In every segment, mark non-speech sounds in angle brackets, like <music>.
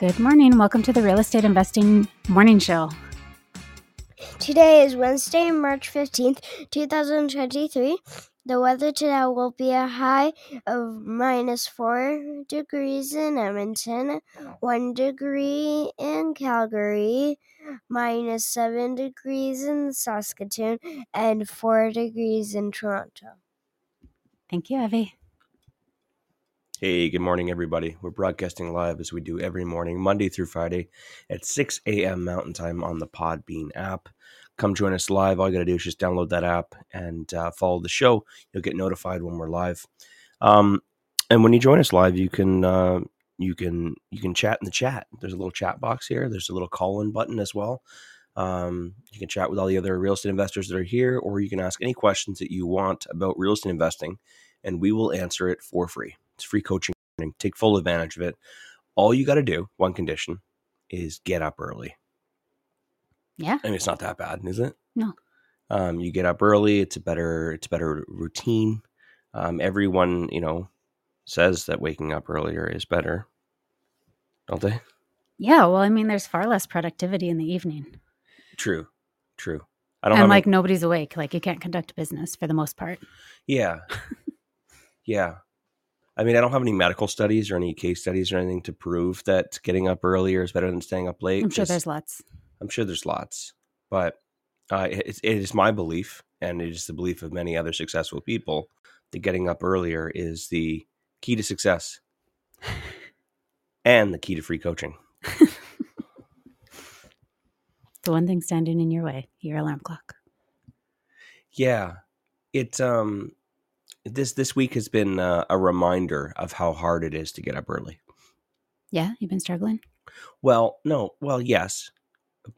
Good morning. Welcome to the Real Estate Investing Morning Show. Today is Wednesday, March 15th, 2023. The weather today will be a high of minus 4 degrees in Edmonton, 1 degree in Calgary, minus 7 degrees in Saskatoon, and 4 degrees in Toronto. Thank you, Evie. Hey, good morning, everybody. We're broadcasting live as we do every morning, Monday through Friday at 6 a.m. Mountain Time on the Podbean app. Come join us live. All you got to do is just download that app and uh, follow the show. You'll get notified when we're live. Um, and when you join us live, you can uh, you can you can chat in the chat. There's a little chat box here. There's a little call in button as well. Um, you can chat with all the other real estate investors that are here, or you can ask any questions that you want about real estate investing, and we will answer it for free. It's free coaching. And take full advantage of it. All you got to do, one condition, is get up early. Yeah. I mean, it's not that bad, is it? No. Um, you get up early. It's a better. It's a better routine. Um, everyone, you know, says that waking up earlier is better, don't they? Yeah. Well, I mean, there's far less productivity in the evening. True. True. I don't And like nobody's awake. Like you can't conduct business for the most part. Yeah. <laughs> yeah. I mean, I don't have any medical studies or any case studies or anything to prove that getting up earlier is better than staying up late. I'm sure there's lots. I'm sure there's lots, but uh, it, it is my belief, and it is the belief of many other successful people, that getting up earlier is the key to success <laughs> and the key to free coaching. <laughs> The one thing standing in your way, your alarm clock. Yeah, it um this this week has been uh, a reminder of how hard it is to get up early. Yeah. You've been struggling? Well, no, well, yes,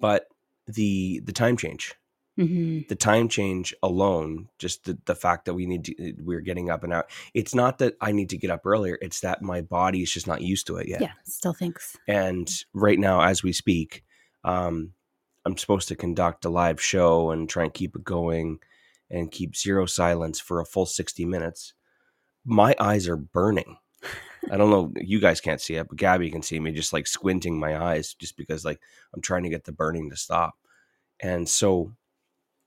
but the the time change, hmm the time change alone, just the, the fact that we need to we're getting up and out. It's not that I need to get up earlier; it's that my body is just not used to it yet. Yeah. Still thinks. And right now, as we speak, um, I'm supposed to conduct a live show and try and keep it going and keep zero silence for a full 60 minutes. My eyes are burning. I don't know. You guys can't see it, but Gabby can see me just like squinting my eyes just because like I'm trying to get the burning to stop. And so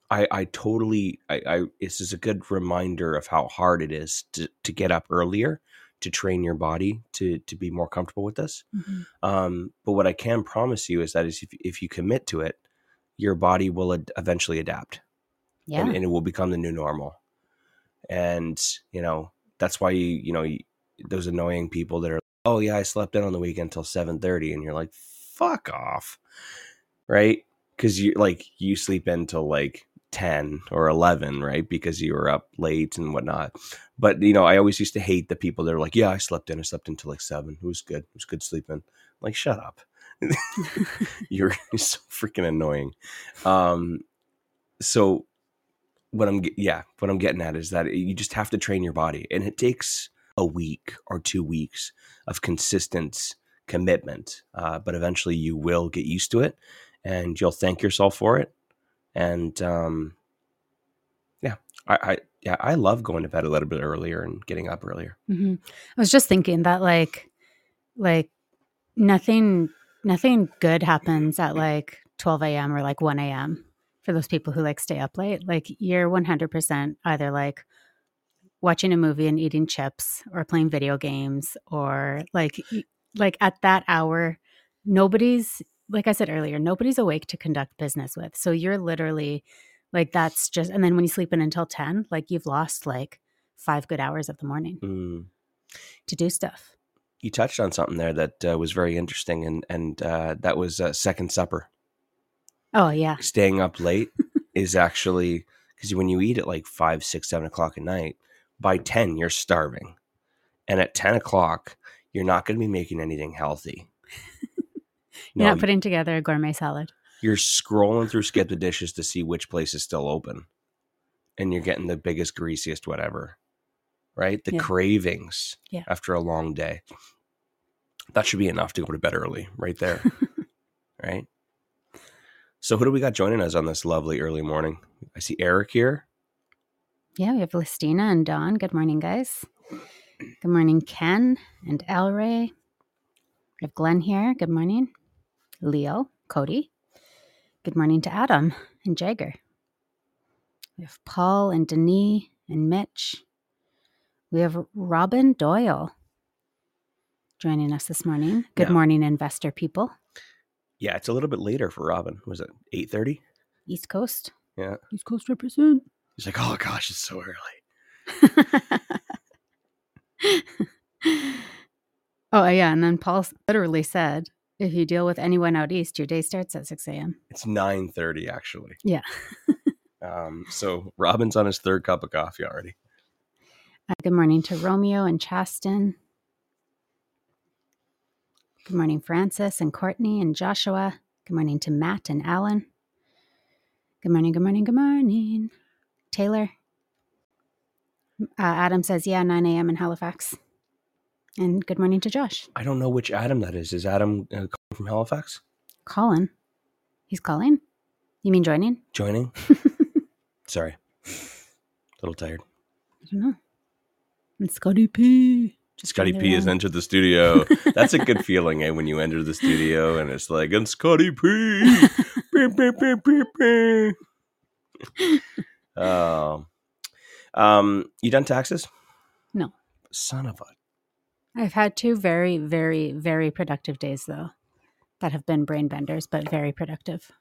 I, I totally, I, I, this is a good reminder of how hard it is to, to get up earlier, to train your body to, to be more comfortable with this. Mhm. Um, but what I can promise you is that is if, if you commit to it, your body will ad- eventually adapt Yeah. and, and it will become the new normal. And, you know, that's why you, you know, you, those annoying people that are, oh yeah, I slept in on the weekend till 730. And you're like, fuck off. Right. Cause you like, you sleep in till like 10 or 11, right? Because you were up late and whatnot. But, you know, I always used to hate the people that are like, yeah, I slept in. I slept until like seven. It was good. It was good sleeping. Like, shut up. <laughs> <laughs> you're, <laughs> you're so freaking annoying. Um, so what I'm, yeah, what I'm getting at is that you just have to train your body and it takes a week or two weeks of consistent commitment. Uh, but eventually you will get used to it and you'll thank yourself for it. And, um, yeah, I, I, yeah, I love going to bed a little bit earlier and getting up earlier. hmm I was just thinking that like, like nothing, nothing good happens at like 12 a.m. or like 1 a.m. for those people who like stay up late. Like you're 100% either like watching a movie and eating chips or playing video games or like, like at that hour, nobody's, like I said earlier, nobody's awake to conduct business with. So you're literally like, that's just, and then when you sleep in until 10, like you've lost like five good hours of the morning Mm. to do stuff. You touched on something there that uh, was very interesting, and and uh, that was uh, second supper. Oh yeah. staying up late is actually because when you eat at like five, six, seven o'clock at night, by 10, you're starving. And at 10 o'clock, you're not going to be making anything healthy. <laughs> You're No, not putting together a gourmet salad. you're scrolling through Skip the Dishes to see which place is still open. And you're getting the biggest, greasiest, whatever. Right? The Yeah. cravings Yeah. after a long day. That should be enough to go to bed early, right there. <laughs> right? So, who do we got joining us on this lovely early morning? I see Eric here. Yeah, we have Listina and Dawn. Good morning, guys. Good morning, Ken and El Ray. We have Glenn here. Good morning. Leo, Cody. Good morning to Adam and Jagger. We have Paul and Denis and Mitch. We have Robin Doyle joining us this morning. Good Yeah. morning, investor people. Yeah, it's a little bit later for Robin. Was it 8.30? East Coast. Yeah. East Coast represent. He's like, oh gosh, it's so early. <laughs> oh yeah, and then Paul literally said, "If you deal with anyone out east, your day starts at six a.m." It's 9.30 actually. Yeah. <laughs> Um, so Robin's on his third cup of coffee already. Uh, good morning to Romeo and Chaston. Good morning, Francis and Courtney and Joshua. Good morning to Matt and Alan. Good morning, good morning, good morning. Taylor. Uh, Adam says, yeah, 9 a.m. in Halifax. And good morning to Josh. I don't know which Adam that is. Is Adam uh, calling from Halifax Colin. He's calling? You mean joining? joining? <laughs> Sorry. A little tired. I don't know. And Scotty P. Scotty P has entered the studio. <laughs> That's a good feeling, eh? When you enter the studio and it's like, and Scotty P. Beep, beep, beep, beep, beep. um, um, you done taxes? No. Son of a. I've had two very, very, very productive days, though, that have been brain benders, but very productive.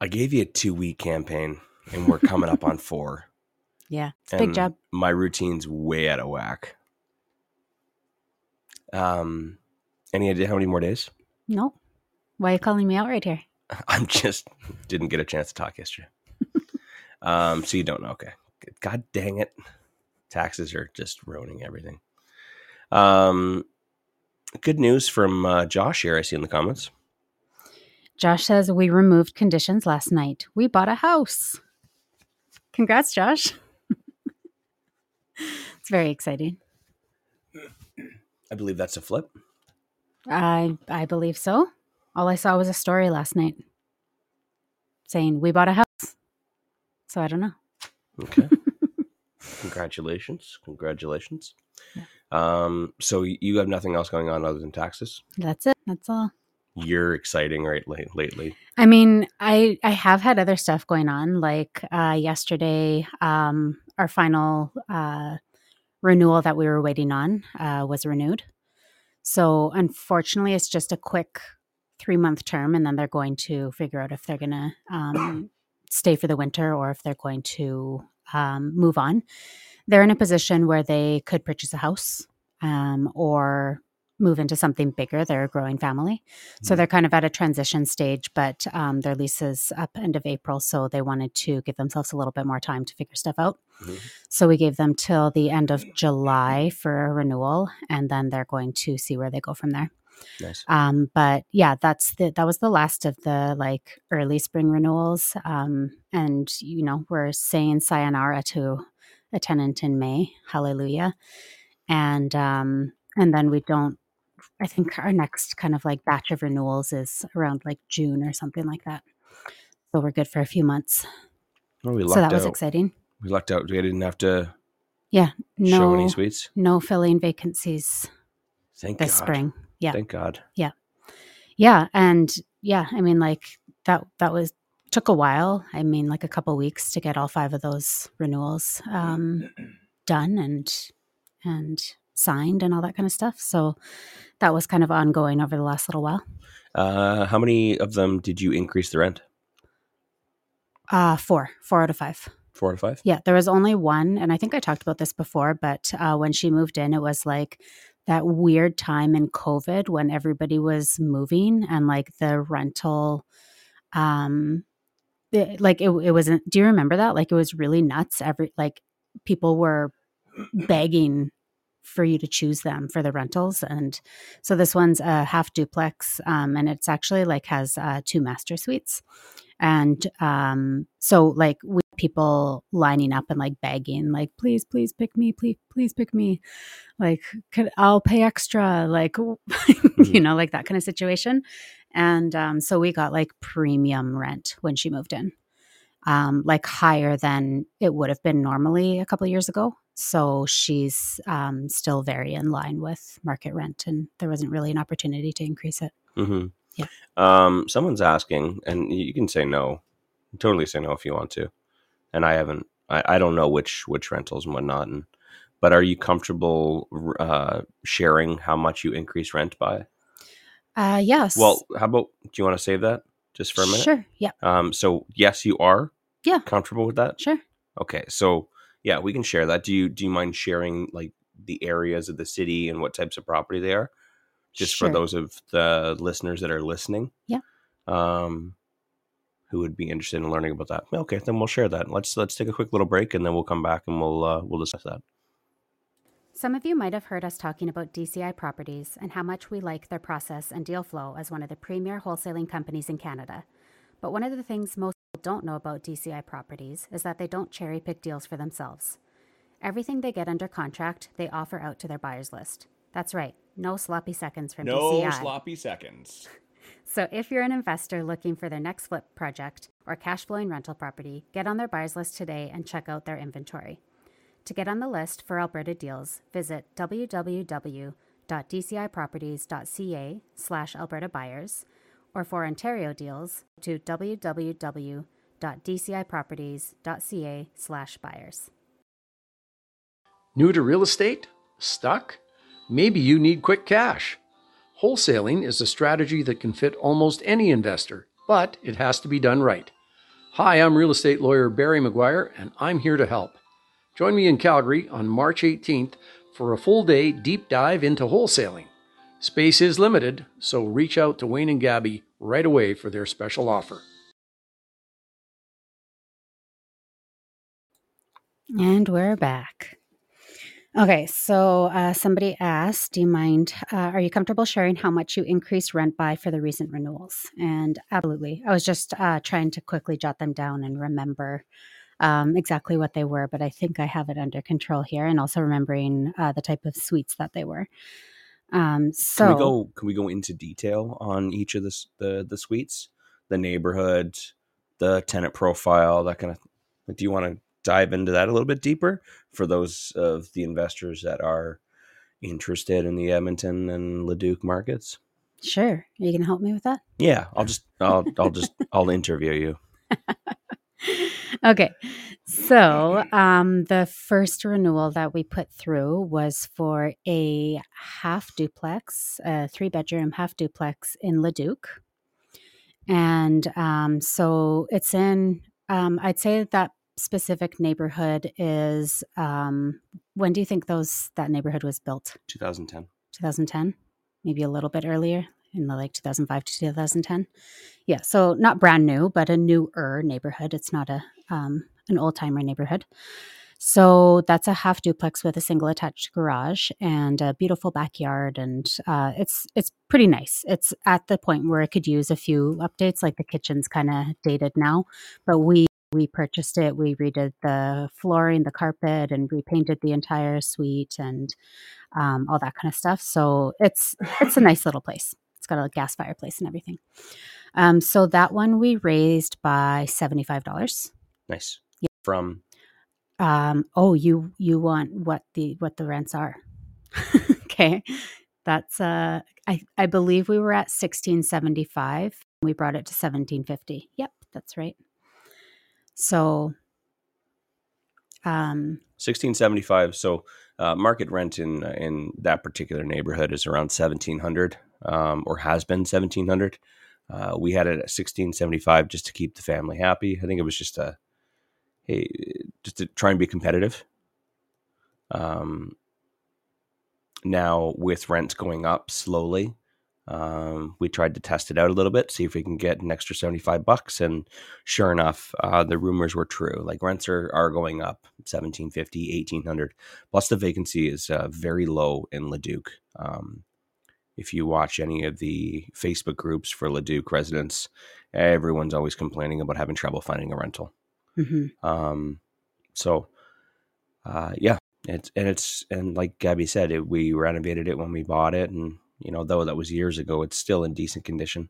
I gave you a two week campaign, and we're coming up on four. <laughs> Yeah, it's a big job. My routine's way out of whack. Um, any idea how many more days? No. Why are you calling me out right here? <laughs> I'm just didn't get a chance to talk yesterday. <laughs> um, so you don't know. Okay. God dang it. Taxes are just ruining everything. Um, good news from uh, Josh here. I see in the comments. Josh says we removed conditions last night. We bought a house. Congrats, Josh. it's very exciting. I believe that's a flip. I I believe so. All I saw was a story last night saying we bought a house. So I don't know. Okay. <laughs> Congratulations. Congratulations. Um, so you have nothing else going on other than taxes? That's it. That's all. You're exciting right late, lately. I mean, I I have had other stuff going on. Like uh, yesterday, um, our final uh, renewal that we were waiting on uh, was renewed. So unfortunately, it's just a quick three month term, and then they're going to figure out if they're going to um, <coughs> stay for the winter or if they're going to um, move on. They're in a position where they could purchase a house um, or move into something bigger. They're a growing family. So Mhm. they're kind of at a transition stage, but um, their lease is up end of April. So they wanted to give themselves a little bit more time to figure stuff out. Mhm. So we gave them till the end of July for a renewal, and then they're going to see where they go from there. Nice. Um, but yeah, that's the that was the last of the like early spring renewals. Um, and you know, we're saying sayonara to a tenant in May. Hallelujah. And um, and then we don't I think our next kind of like batch of renewals is around like June or something like that. So we're good for a few months. Well, we So that was exciting. We lucked out. We didn't have to Yeah. show No any suites. no filling vacancies Thank this God. spring. Yeah. Thank God. Yeah. Yeah, and yeah, I mean like that that was took a while. I mean like a couple weeks to get all five of those renewals um done and and signed and all that kind of stuff. So that was kind of ongoing over the last little while. Uh, how many of them did you increase the rent? Uh four, four out of five. Four to five. Yeah, there was only one, and I think I talked about this before, but uh, when she moved in, it was like that weird time in COVID when everybody was moving and like the rental, um, it, like it, it wasn't. Do you remember that? Like it was really nuts. Every like people were begging for you to choose them for the rentals. And so this one's a half duplex, um, and it's actually like has uh, two master suites. And um, so like we people lining up and like begging, like, please, please pick me, please, please pick me. Like, could, I'll pay extra, like, <laughs> you Mhm. know, like that kind of situation. And um, so we got like premium rent when she moved in, um, like higher than it would have been normally a couple of years ago. So she's um, still very in line with market rent, and there wasn't really an opportunity to increase it. hmm Yeah. Um, someone's asking, and you can say no. Totally say no if you want to. And I haven't. I, I don't know which which rentals and whatnot. And but are you comfortable uh, sharing how much you increase rent by? Uh, yes. Well, how about do you want to save that just for a minute? Sure. Yeah. Um, so yes, you are. Yeah. Comfortable with that? Sure. Okay. So yeah, we can share that. Do you do you mind sharing like the areas of the city and what types of property they are? Just Sure. for those of the listeners that are listening. Yeah. Um who would be interested in learning about that. Okay, then we'll share that. Let's let's take a quick little break and then we'll come back and we'll uh, we'll discuss that. Some of you might have heard us talking about DCI Properties and how much we like their process and deal flow as one of the premier wholesaling companies in Canada. But one of the things most don't know about DCI Properties is that they don't cherry pick deals for themselves. Everything they get under contract, they offer out to their buyers list. That's right, no sloppy seconds from No DCI. No sloppy seconds. <laughs> So if you're an investor looking for their next flip project or cash flowing rental property, get on their buyers list today and check out their inventory. To get on the list for Alberta deals, visit www.dciproperties.ca slash Alberta buyers, or for Ontario deals, to www.dciproperties.ca slash buyers. New to real estate? Stuck? Maybe you need quick cash. Wholesaling is a strategy that can fit almost any investor, but it has to be done right. Hi, I'm real estate lawyer Barry McGuire, and I'm here to help. Join me in Calgary on March 18th for a full day deep dive into wholesaling. Space is limited, so reach out to Wayne and Gabby right away for their special offer. And we're back. Okay, so uh, somebody asked, Do you mind? Uh, are you comfortable sharing how much you increased rent by for the recent renewals? And absolutely. I was just uh, trying to quickly jot them down and remember um, exactly what they were, but I think I have it under control here and also remembering uh, the type of suites that they were. Um, so, Can we go? Can we go into detail on each of the the the suites, the neighborhood, the tenant profile, that kind of? Do you want to dive into that a little bit deeper for those of the investors that are interested in the Edmonton and Leduc markets? sure. Are you going to help me with that? Yeah, I'll just <laughs> I'll I'll just I'll interview you. <laughs> okay. So, um, the first renewal that we put through was for a half duplex, a three bedroom half duplex in Leduc. And um, so it's in, um, I'd say that specific neighborhood is, um, when do you think those, that neighborhood was built? 2010. 2010 maybe a little bit earlier in the like 2005 to 2010 yeah so not brand new but a newer neighborhood. It's not a um, an old timer neighborhood. So that's a half duplex with a single attached garage and a beautiful backyard and uh, it's it's pretty nice. It's at the point where it could use a few updates like the kitchen's kind of dated now but we we purchased it we redid the flooring the carpet and repainted the entire suite and um, all that kind of stuff. So it's it's a nice little place. It's got a gas fireplace and everything. Um, so that one we raised by seventy five dollars. Nice. Yeah. From Um, oh, you you want what the what the rents are? <laughs> okay, that's uh, I I believe we were at sixteen seventy five. We brought it to seventeen fifty. Yep, that's right. So, um, 1675. So uh, market rent in in that particular neighborhood is around 1700, um, or has been 1700. Uh, we had it at 1675 just to keep the family happy. I think it was just a hey, just to try and be competitive. Um, now with rents going up slowly, Um, we tried to test it out a little bit, see if we can get an extra 75 bucks. And sure enough, uh, the rumors were true. Like rents are, are going up 1750, 1800. Plus, the vacancy is uh, very low in Leduc. Um, if you watch any of the Facebook groups for Leduc residents, everyone's always complaining about having trouble finding a rental. Mm-hmm. Um, so, uh, yeah, it's and it's and like Gabby said, it, we renovated it when we bought it, and you know, though that was years ago, it's still in decent condition,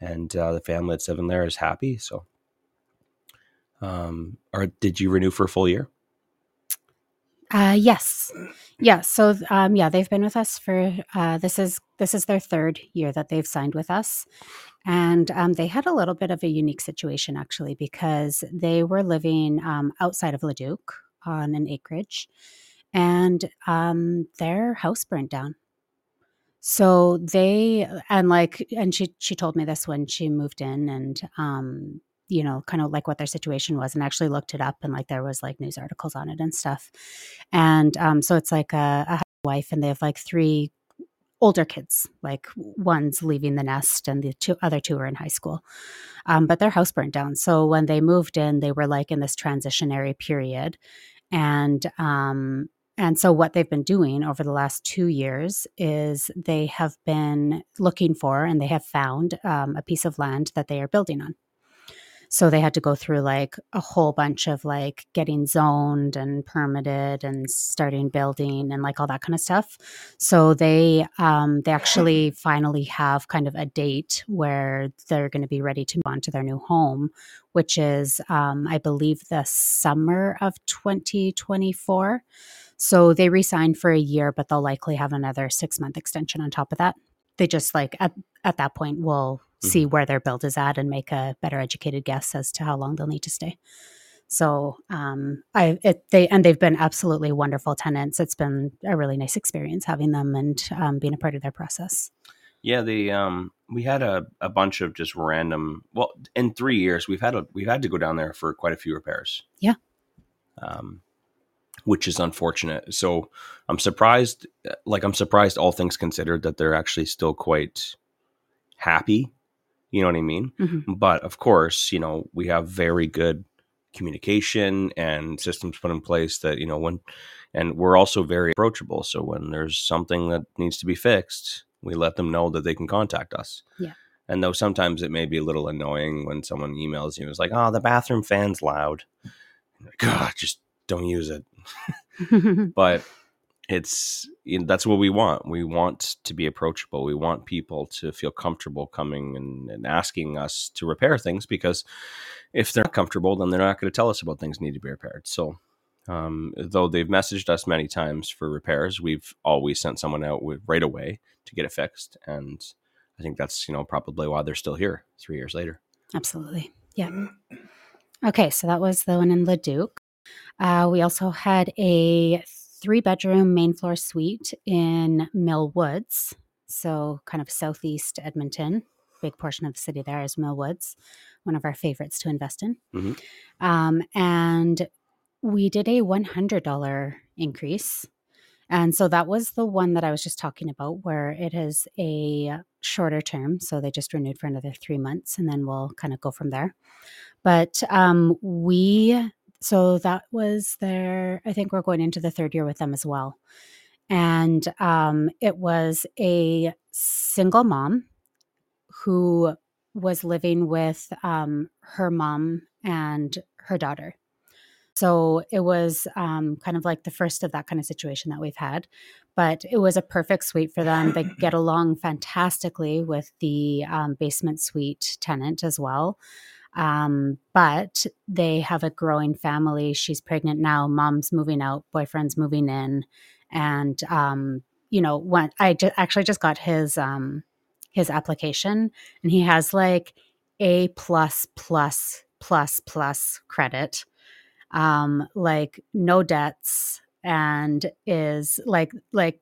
and uh, the family that's living there is happy. So, um, or did you renew for a full year? Uh, yes, yeah. So, um, yeah, they've been with us for uh, this is this is their third year that they've signed with us, and um, they had a little bit of a unique situation actually because they were living um, outside of Leduc on an acreage, and um, their house burnt down. So they and like and she she told me this when she moved in and um you know, kind of like what their situation was and actually looked it up and like there was like news articles on it and stuff. And um, so it's like a, a wife and they have like three older kids, like one's leaving the nest and the two other two are in high school. Um, but their house burned down. So when they moved in, they were like in this transitionary period. And um, and so what they've been doing over the last two years is they have been looking for and they have found um, a piece of land that they are building on. So they had to go through like a whole bunch of like getting zoned and permitted and starting building and like all that kind of stuff. So they um, they actually finally have kind of a date where they're going to be ready to move on to their new home, which is um, I believe the summer of 2024. So they re-signed for a year, but they'll likely have another six month extension on top of that. They just like at at that point will see Mm-hmm. where their build is at and make a better educated guess as to how long they'll need to stay. So um, I it, they and they've been absolutely wonderful tenants. It's been a really nice experience having them and um, being a part of their process. Yeah, the um, we had a, a bunch of just random. Well, in three years, we've had a we've had to go down there for quite a few repairs. Yeah. Um, which is unfortunate. So I'm surprised. Like I'm surprised, all things considered, that they're actually still quite happy. You know what I mean? Mhm. But of course, you know we have very good communication and systems put in place that you know when, and we're also very approachable. So when there's something that needs to be fixed, we let them know that they can contact us. Yeah. And though sometimes it may be a little annoying when someone emails you, it's like, oh, the bathroom fan's loud. God, just don't use it. <laughs> But it's you know, that's what we want. We want to be approachable. We want people to feel comfortable coming and, and asking us to repair things because if they're not comfortable, then they're not going to tell us about things that need to be repaired. So, um, though they've messaged us many times for repairs, we've always sent someone out with right away to get it fixed. And I think that's you know probably why they're still here three years later. Absolutely. Yeah. Okay, so that was the one in Leduc. Uh, we also had a three bedroom main floor suite in Mill Woods. So, kind of southeast Edmonton. Big portion of the city there is Mill Woods, one of our favorites to invest in. Mhm. Um, and we did a $100 increase. And so that was the one that I was just talking about, where it is a shorter term. So they just renewed for another three months and then we'll kind of go from there. But um, we, so that was their, I think we're going into the third year with them as well. And um, it was a single mom who was living with um, her mom and her daughter. So it was um, kind of like the first of that kind of situation that we've had. But it was a perfect suite for them. They get <coughs> along fantastically with the um, basement suite tenant as well. Um, but they have a growing family. She's pregnant now. Mom's moving out. Boyfriend's moving in. And, um, you know, when I ju- actually just got his um, his application, and he has like a plus plus plus plus credit um like no debts and is like like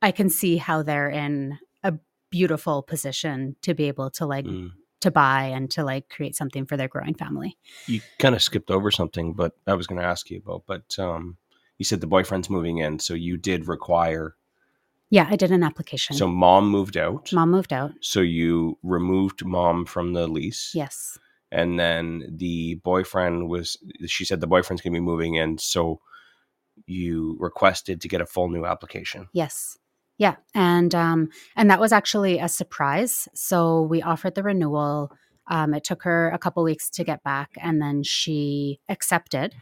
i can see how they're in a beautiful position to be able to like Mm. To buy and to like create something for their growing family You kind of skipped over something, but I was going to ask you about. But um, you said the boyfriend's moving in, so you did require Yeah, I did an application. So mom moved out. mom moved out. So you removed mom from the lease. Yes. And then the boyfriend was, she said the boyfriend's going to be moving in. So you requested to get a full new application. Yes. Yeah. And um and that was actually a surprise. So we offered the renewal. Um it took her a couple weeks to get back and then she accepted.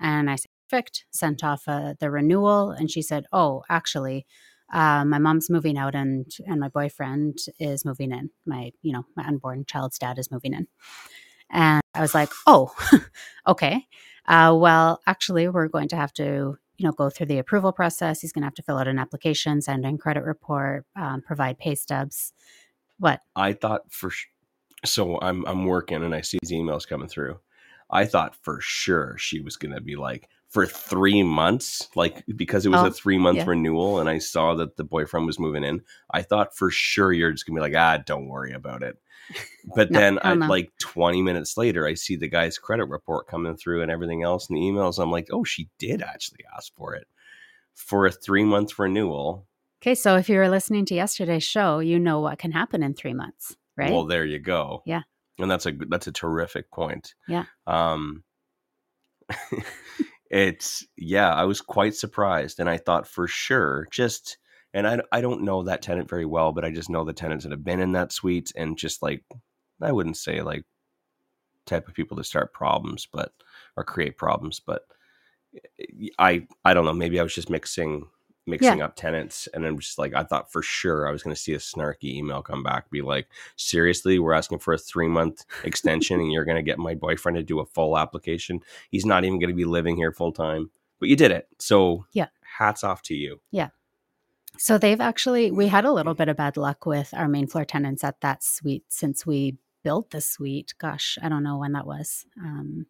And I said, perfect, sent off uh, the renewal and she said, "Oh, actually, uh, my mom's moving out and and my boyfriend is moving in. My, you know, my unborn child's dad is moving in." And I was like, "Oh, <laughs> okay. Uh, well, actually, we're going to have to you know, go through the approval process. He's going to have to fill out an application, send in credit report, um, provide pay stubs. What? I thought for sh- so I'm I'm working and I see these emails coming through. I thought for sure she was going to be like for three months, like because it was Oh, a three month yeah. renewal, and I saw that the boyfriend was moving in. I thought for sure you're just gonna be like, ah, don't worry about it. But No, then, I, no. like 20 minutes later, I see the guy's credit report coming through and everything else in the emails. I'm like, oh, she did actually ask for it for a three month renewal. Okay, so if you were listening to yesterday's show, you know what can happen in three months, right? Well, there you go. Yeah. and that's a that's a terrific point. Yeah. Um, <laughs> it's yeah, I was quite surprised, and I thought for sure just. And I, I don't know that tenant very well, but I just know the tenants that have been in that suite and just like I wouldn't say like type of people to start problems, but or create problems, but eh, I I don't know. Maybe I was just mixing mixing up tenants, and I'm just like I thought for sure I was going to see a snarky email come back, be like, seriously, we're asking for a three month extension, and you're going to get my boyfriend to do a full application. He's not even going to be living here full time, but you did it. So Yeah. hats off to you. So they've actually we had a little bit of bad luck with our main floor tenants at that suite since we built the suite. Gosh, I don't know when that was. Um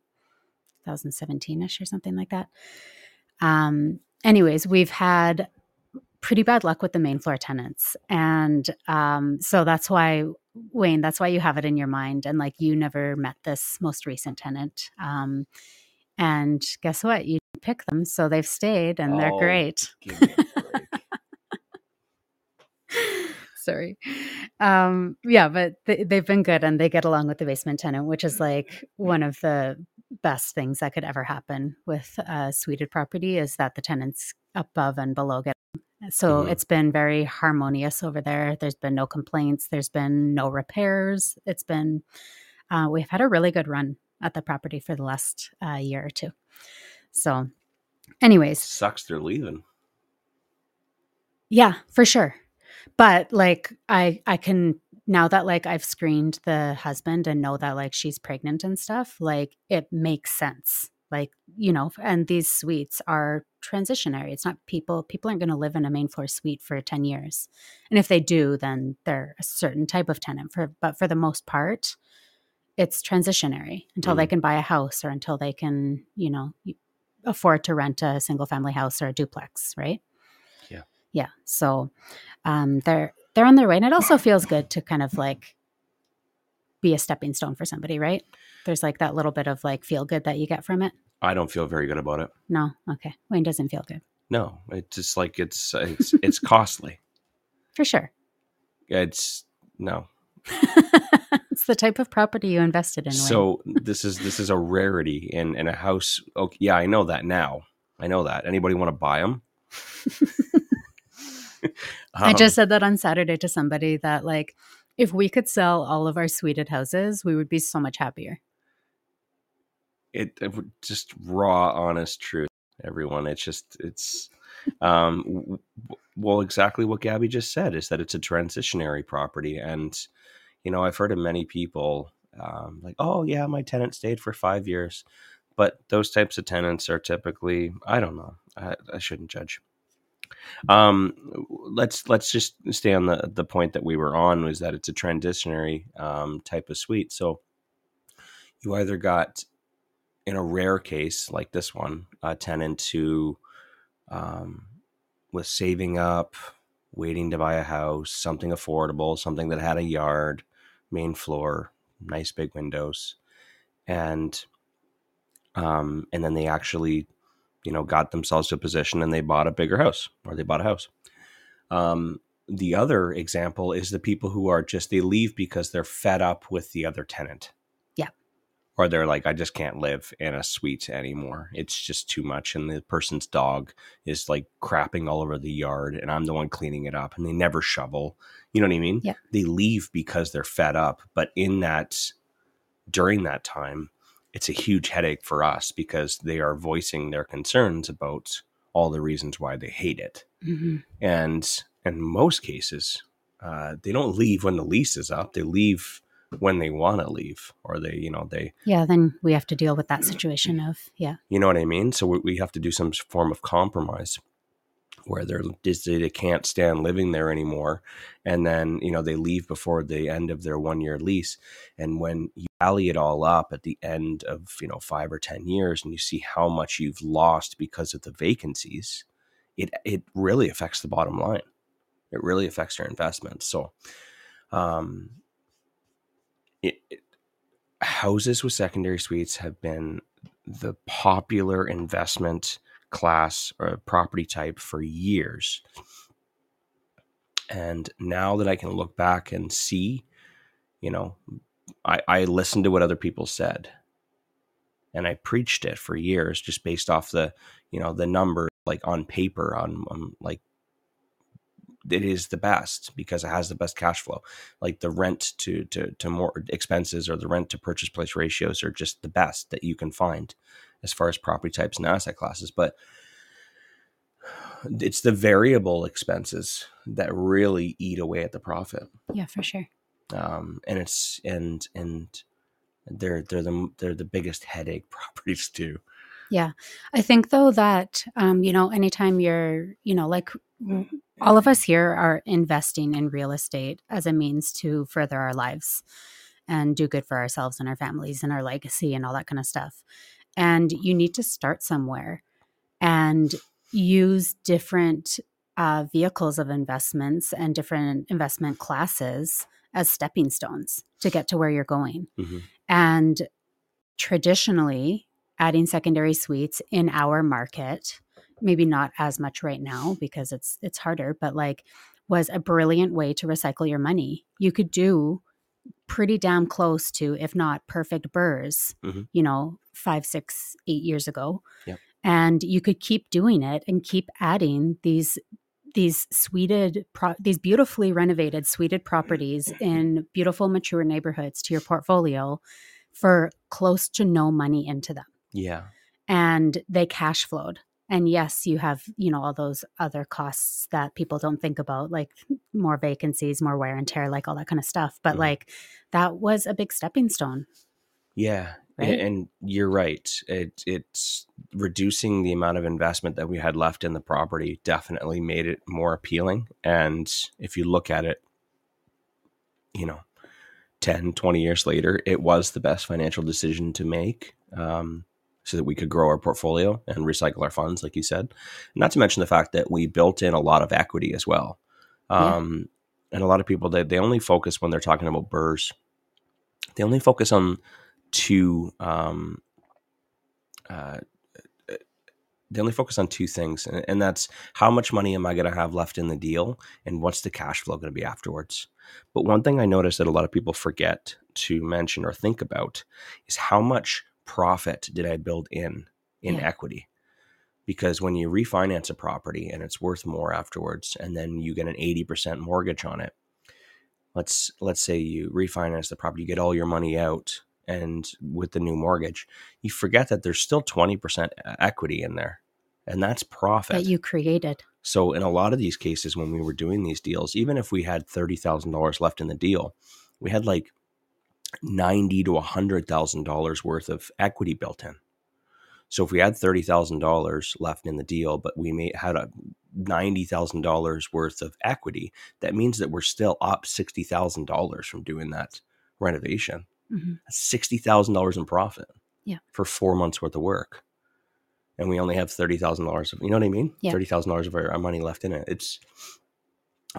2017ish or something like that. Um anyways, we've had pretty bad luck with the main floor tenants. And um so that's why Wayne, that's why you have it in your mind and like you never met this most recent tenant. Um and guess what? You pick them, so they've stayed and they're Oh. great. Give me a break. Sorry. Um, yeah, but th- they've been good and they get along with the basement tenant, which is like one of the best things that could ever happen with a suited property is that the tenants above and below get so Mhm. it's been very harmonious over there. There's been no complaints. There's been no repairs. It's been uh, we've had a really good run at the property for the last uh, year or two. So, anyways, Sucks they're leaving. Yeah, for sure. But like I I can now that like I've screened the husband and know that like she's pregnant and stuff, like it makes sense. Like, you know, and these suites are transitionary. It's not people people aren't going to live in a main floor suite for 10 years. And if they do, then they're a certain type of tenant for but for the most part, it's transitionary until they Mm. can buy a house or until they can, you know, afford to rent a single family house or a duplex, right? Yeah. So um they're they're on their way. And it also feels good to kind of like be a stepping stone for somebody, right? There's like that little bit of like feel good that you get from it. I don't feel very good about it. No, okay. Wayne doesn't feel good. No, it's just like it's it's it's <laughs> costly. For sure. It's no. <laughs> it's the type of property you invested in. Wayne. So this is this is a rarity in in a house. Okay, yeah, I know that now. I know that. Anybody want to buy them? <laughs> <laughs> I just said that on Saturday to somebody that like if we could sell all of our suited houses, we would be so much happier. it, it just raw, honest truth. Everyone, it's just it's um w- w- well exactly what Gabby just said is that it's a transitionary property, and you know I've heard of many people um, like, oh yeah, my tenant stayed for five years, but those types of tenants are typically I don't know. I, I shouldn't judge. Um, let's let's just stay on the the point that we were on was that it's a transitionary um, type of suite. So you either got in a rare case like this one, a tenant who um, was saving up, waiting to buy a house, something affordable, something that had a yard, main floor, nice big windows, and um, and then they actually, you know, got themselves to a position and they bought a bigger house or they bought a house. Um, the other example is the people who are just they leave because they're fed up with the other tenant. Yeah. Or they're like, I just can't live in a suite anymore. It's just too much. And the person's dog is like crapping all over the yard and I'm the one cleaning it up and they never shovel. You know what I mean? Yeah. They leave because they're fed up. But in that during that time, it's a huge headache for us because they are voicing their concerns about all the reasons why they hate it. Mhm. And in most cases, uh, they don't leave when the lease is up. They leave when they want to leave, or they, you know, they, Yeah, then we have to deal with that situation of yeah. you know what I mean. So we, we have to do some form of compromise where they're they can't stand living there anymore, and then you know they leave before the end of their one year lease. And when you tally it all up at the end of you know five or ten years, and you see how much you've lost because of the vacancies, it it really affects the bottom line. It really affects your investments. So, um, it, it houses with secondary suites have been the popular investment class or property type for years. And now that I can look back and see, you know, I, I listened to what other people said and I preached it for years just based off the, you know, the number like on paper on, on like it is the best because it has the best cash flow. Like the rent to to to more expenses or the rent to purchase price ratios are just the best that you can find as far as property types and asset classes. But <sighs> it's the variable expenses that really eat away at the profit. Yeah, for sure. Um, and it's and and they're they're the they're the biggest headache <laughs> properties too. Yeah. I think though that um, you know, anytime you're, you know, like all of us here are investing in real estate as a means to further our lives and do good for ourselves and our families and our legacy and all that kind of stuff. And you need to start somewhere and use different uh, vehicles of investments and different investment classes as stepping stones to get to where you're going. Mhm. And traditionally, adding secondary suites in our market, maybe not as much right now because it's it's harder, but like was a brilliant way to recycle your money. You could do pretty damn close to, if not perfect burrs, Mhm. you know, five, six, eight years ago. Yep. And you could keep doing it and keep adding these these suited pro- these beautifully renovated suited properties in beautiful mature neighborhoods to your portfolio for close to no money into them Yeah. and they cash flowed and yes you have you know all those other costs that people don't think about like more vacancies more wear and tear like all that kind of stuff but Mhm. like that was a big stepping stone Yeah, Right? and you're right. It it's reducing the amount of investment that we had left in the property definitely made it more appealing. And if you look at it, you know, 10, 20 years later, it was the best financial decision to make. Um, so that we could grow our portfolio and recycle our funds, like you said. Not to mention the fact that we built in a lot of equity as well. Yeah. Um, And a lot of people they, they only focus when they're talking about burrs. They only focus on two um, uh, they only focus on two things and, and that's how much money am i going to have left in the deal and what's the cash flow going to be afterwards but one thing i noticed that a lot of people forget to mention or think about is how much profit did i build in in Yeah. equity because when you refinance a property and it's worth more afterwards and then you get an 80% mortgage on it let's let's say you refinance the property you get all your money out and with the new mortgage you forget that there's still 20% equity in there and that's profit. that you created. So in a lot of these cases when we were doing these deals even if we had $30000 left in the deal we had like 90 to $100000 worth of equity built in. So if we had $30000 left in the deal but we may had a $90000 worth of equity that means that we're still up $60000 from doing that renovation Mhm. $60000 in profit Yeah. for four months worth of work and we only have $30000 of you know what i mean Yeah. $30000 of our, our money left in it it's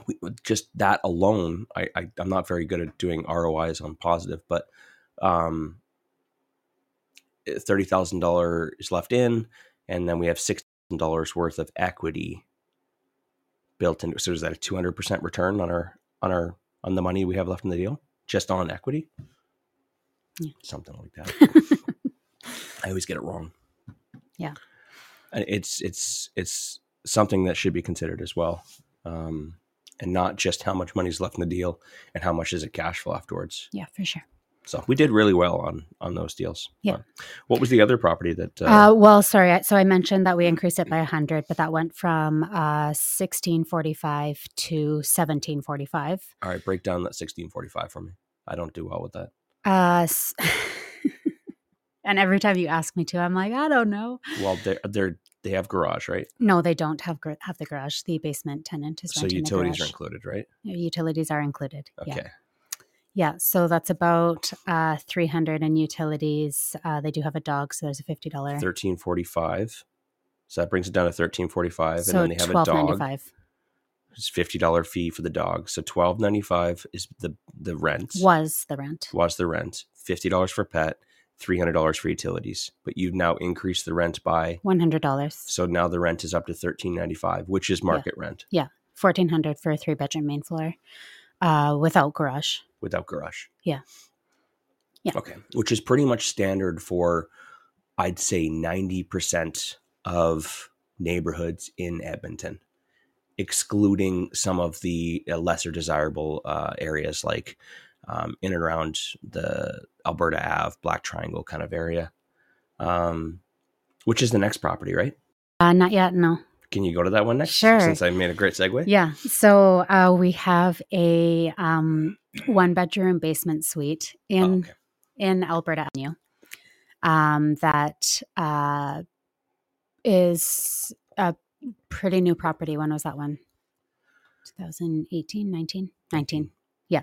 we, just that alone I, I i'm not very good at doing ROIs on positive but um $30000 is left in and then we have $6000 worth of equity built in. So is that a two hundred percent return on our on our on the money we have left in the deal, just on equity? Yeah. Something like that. <laughs> I always get it wrong. Yeah. And It's it's it's something that should be considered as well, um, and not just how much money is left in the deal and how much is it cash flow afterwards. Yeah, for sure. So we did really well on on those deals. Yeah. Uh, what was the other property that? Uh, Uh, well, sorry. So I mentioned that we increased it by a 100, but that went from uh, 1645 to 1745. all right, break down that sixteen forty five for me. I don't do well with that. Uh, <laughs> and every time you ask me to, I'm like, I don't know. Well, they're they're they have garage, right? No, they don't have gar- have the garage. The basement tenant is So utilities are included, right? Utilities are included. Okay. Yeah. Yeah. So that's about uh, 300 in utilities. Uh, they do have a dog, so there's a $50. Thirteen forty five. So that brings it down to thirteen forty five, so and then they have a dog. 12.95 It's fifty dollar fee for the dog. So twelve ninety five is the the rent. was the rent. was the rent? Fifty dollars for pet, three hundred dollars for utilities. But you've now increased the rent by $100. so now the rent is up to thirteen ninety five, which is market rent Yeah. 1400 for a three bedroom main floor uh, without garage. without garage. Yeah. Yeah. Okay. Which is pretty much standard for I'd say ninety percent of neighborhoods in Edmonton, excluding some of the uh, lesser desirable uh, areas like um, in and around the Alberta Ave, Black Triangle kind of area. Um, which is the next property, right? Uh, not yet, no. Can you go to that one next? Sure. Since I made a great segue. Yeah. So uh, we have a um, one bedroom basement suite Oh, in okay. in Alberta Avenue um, that uh, is a pretty new property. When was that one? 2018, 19? 19. Yeah.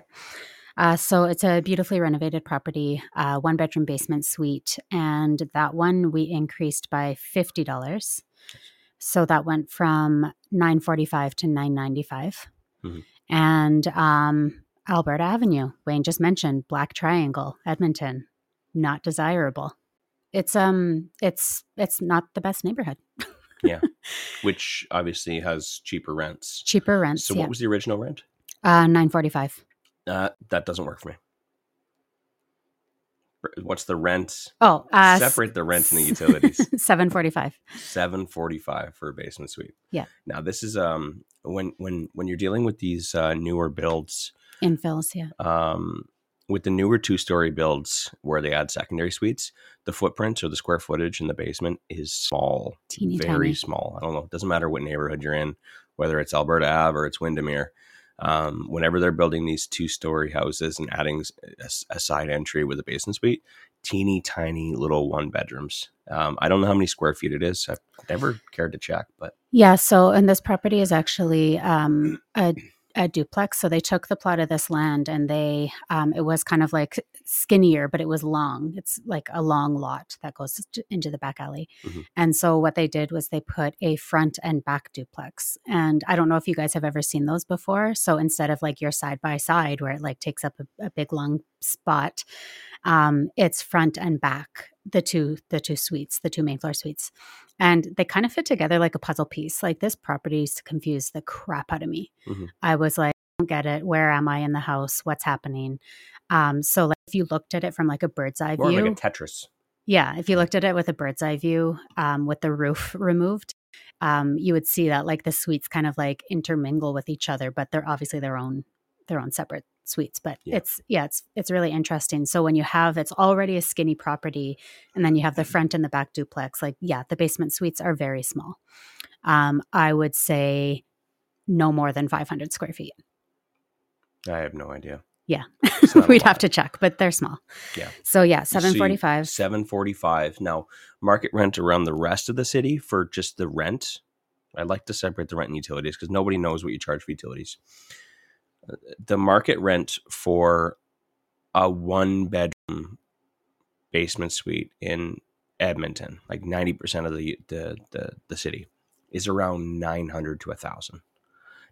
Uh, so it's a beautifully renovated property, uh, one bedroom basement suite. And that one we increased by $50. So that went from 945 to 995. Mhm. And um, Alberta Avenue, Wayne just mentioned Black Triangle, Edmonton, not desirable. It's um it's it's not the best neighborhood. <laughs> <laughs> Which obviously has cheaper rents. Cheaper rents. So yeah. what was the original rent? uh 945. Uh, that doesn't work for me. What's the rent? Oh, uh Separate the rent and the utilities. 745. <laughs> Seven forty five for a basement suite. Yeah. Now this is um when when when you're dealing with these uh, newer builds, Infills, yeah. um, with the newer two story builds where they add secondary suites, the footprint or the square footage in the basement is small, Teeny very tiny. small. I don't know. It doesn't matter what neighborhood you're in, whether it's Alberta Ave or it's Windermere. Um, whenever they're building these two story houses and adding a side entry with a basement suite, teeny tiny little one bedrooms. Um, I don't know how many square feet it is. I've never cared to check, but Yeah, so and this property is actually um, a, a duplex. So they took the plot of this land and they um, it was kind of like skinnier, but it was long. It's like a long lot that goes into the back alley. Mhm. And so what they did was they put a front and back duplex. And I don't know if you guys have ever seen those before. So instead of like your side by side where it like takes up a, a big long spot, um, it's front and back the two the two suites, the two main floor suites and they kind of fit together like a puzzle piece. Like this property used to confuse the crap out of me. Mhm. I was like, get it. Where am I in the house? What's happening? Um, so like if you looked at it from like a bird's eye more view, like a Tetris. yeah, if you looked at it with a bird's eye view, um, with the roof <laughs> removed, um, you would see that like the suites kind of like intermingle with each other, but they're obviously their own their own separate suites. But Yeah. it's yeah, it's it's really interesting. So when you have it's already a skinny property, and then you have the front and the back duplex, like yeah, the basement suites are very small. Um, I would say no more than 500 square feet. I have no idea. Yeah, It's not <laughs> a we'd have to check, but they're small. Yeah. So yeah, 745. Seven forty five. Now market rent around the rest of the city for just the rent. I like to separate the rent and utilities because nobody knows what you charge for utilities. Uh, The market rent for a one bedroom basement suite in Edmonton, like ninety percent of the, the the the city, is around nine hundred to a thousand.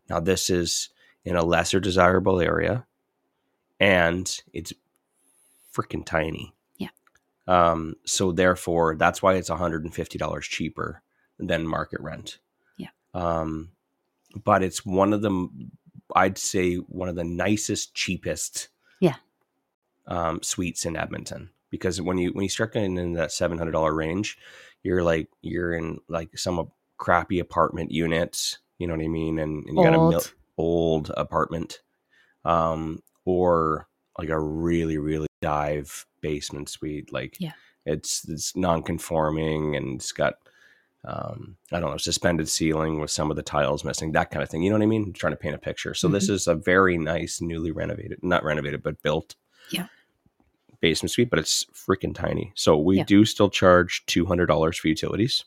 Now this is in a lesser desirable area, and it's freaking tiny. Yeah. Um, so therefore, that's why it's $150 cheaper than market rent. Yeah. Um, but it's one of the I'd say one of the nicest, cheapest Yeah. um, suites in Edmonton because when you when you start getting in that seven hundred dollar range, you're like you're in like some crappy apartment units. You know what I mean? And, and you got a mil-. Old apartment, um, or like a really really dive basement suite. Like Yeah. it's it's non-conforming and it's got um, I don't know suspended ceiling with some of the tiles missing, that kind of thing. You know what I mean? trying to paint a picture. So this is a very nice, newly renovated, not renovated, but built. Yeah. Basement suite, but it's freaking tiny. So we Yeah. do still charge two hundred dollars for utilities.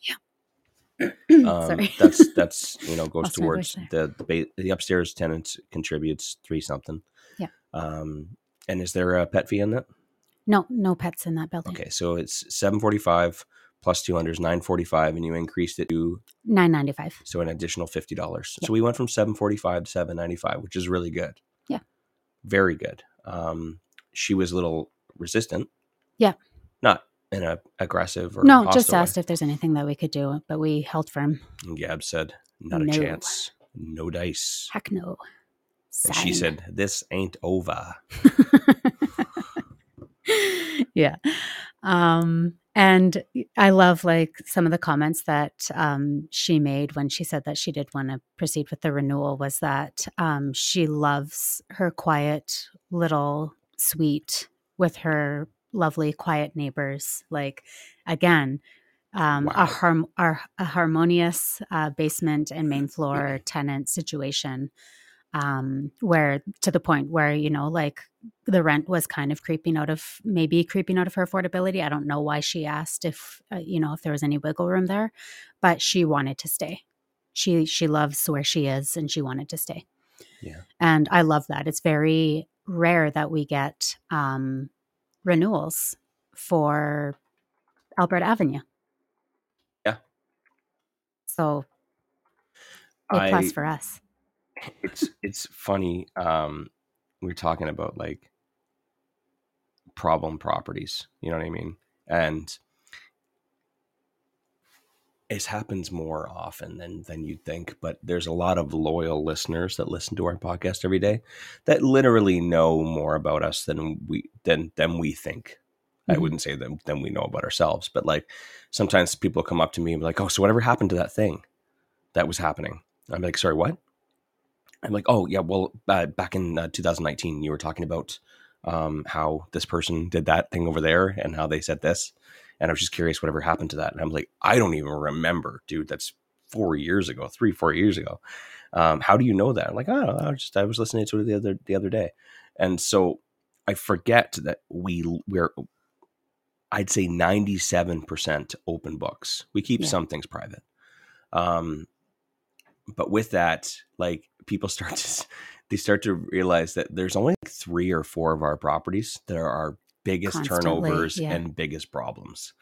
<clears throat> Um, <laughs> that's that's you know goes towards the the, ba- the upstairs tenant contributes three something. Yeah. Um, and is there a pet fee in that? no, no pets in that building. Okay, so it's seven forty five plus two hundred is nine forty five, and you increased it to Nine ninety five. so an additional fifty dollars. Yeah. So we went from seven forty five to seven ninety five, which is really good. Yeah. very good. Um, she was a little resistant. Yeah. not in a aggressive or No, just hostile way. asked if there's anything that we could do, but we held firm. And Gab said, "Not a chance, no dice." Heck no. And she said, "This ain't over." <laughs> yeah. Um, and I love like some of the comments that um, she made when she said that she did want to proceed with the renewal was that um, she loves her quiet little suite with her lovely quiet neighbors. Like again, um, Wow. a, harm- our, a harmonious uh, basement and main floor tenant situation um, where to the point where you know like the rent was kind of creeping out of maybe creeping out of her affordability. I don't know why she asked if uh, you know if there was any wiggle room there, but she wanted to stay. She she loves where she is and she wanted to stay. Yeah. And I love that. It's very rare that we get um renewals for Alberta Avenue. Yeah. So I- plus for us. it's it's funny um we're talking about like problem properties you know what i mean and it happens more often than than you'd think but there's a lot of loyal listeners that listen to our podcast every day that literally know more about us than we than than we think. I Mhm. wouldn't say than, than we know about ourselves but like sometimes people come up to me and be like oh so whatever happened to that thing that was happening? I'm like sorry what? I'm like, oh yeah, well, uh, back in uh, 2019, you were talking about um, how this person did that thing over there and how they said this, and I was just curious whatever happened to that. And I'm like, I don't even remember, dude. That's four years ago, three, four years ago. Um, how do you know that? I'm like, I don't know. I was just I was listening to it the other the other day, and so I forget that we we're I'd say 97% open books. We keep Yeah. some things private. Um, but with that, like people <laughs> start to they start to realize that there's only like three or four of our properties that are our biggest Constantly, turnovers yeah. and biggest problems,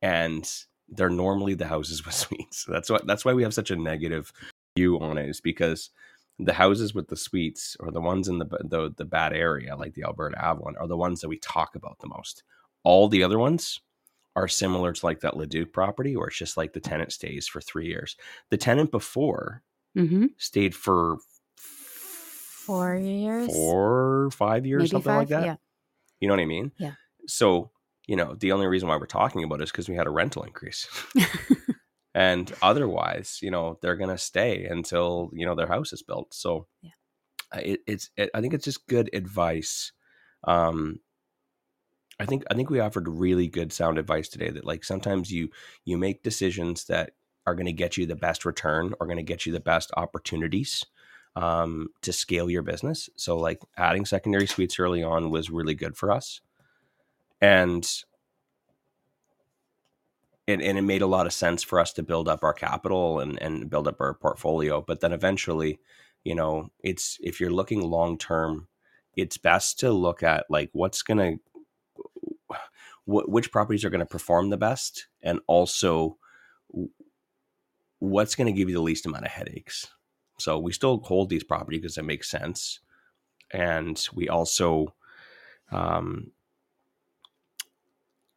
and they're normally the houses with <laughs> suites. That's why that's why we have such a negative view on it is because the houses with the suites or the ones in the the, the bad area like the Alberta Ave one are the ones that we talk about the most. All the other ones are similar to like that Leduc property where it's just like the tenant stays for three years. The tenant before hmm stayed for Four years, four, five years, maybe something five. like that. Yeah. You know what I mean? Yeah. So, you know, the only reason why we're talking about it is because we had a rental increase. <laughs> <laughs> and otherwise, you know, they're going to stay until, you know, their house is built. So Yeah. it, it's, it, I think it's just good advice. Um, I think, I think we offered really good sound advice today that like sometimes you, you make decisions that are going to get you the best return or going to get you the best opportunities um, to scale your business. So like adding secondary suites early on was really good for us. And and, and it made a lot of sense for us to build up our capital and, and build up our portfolio. But then eventually, you know, it's if you're looking long term, it's best to look at like what's gonna wh- which properties are going to perform the best and also what's going to give you the least amount of headaches so we still hold these properties because it makes sense. And we also um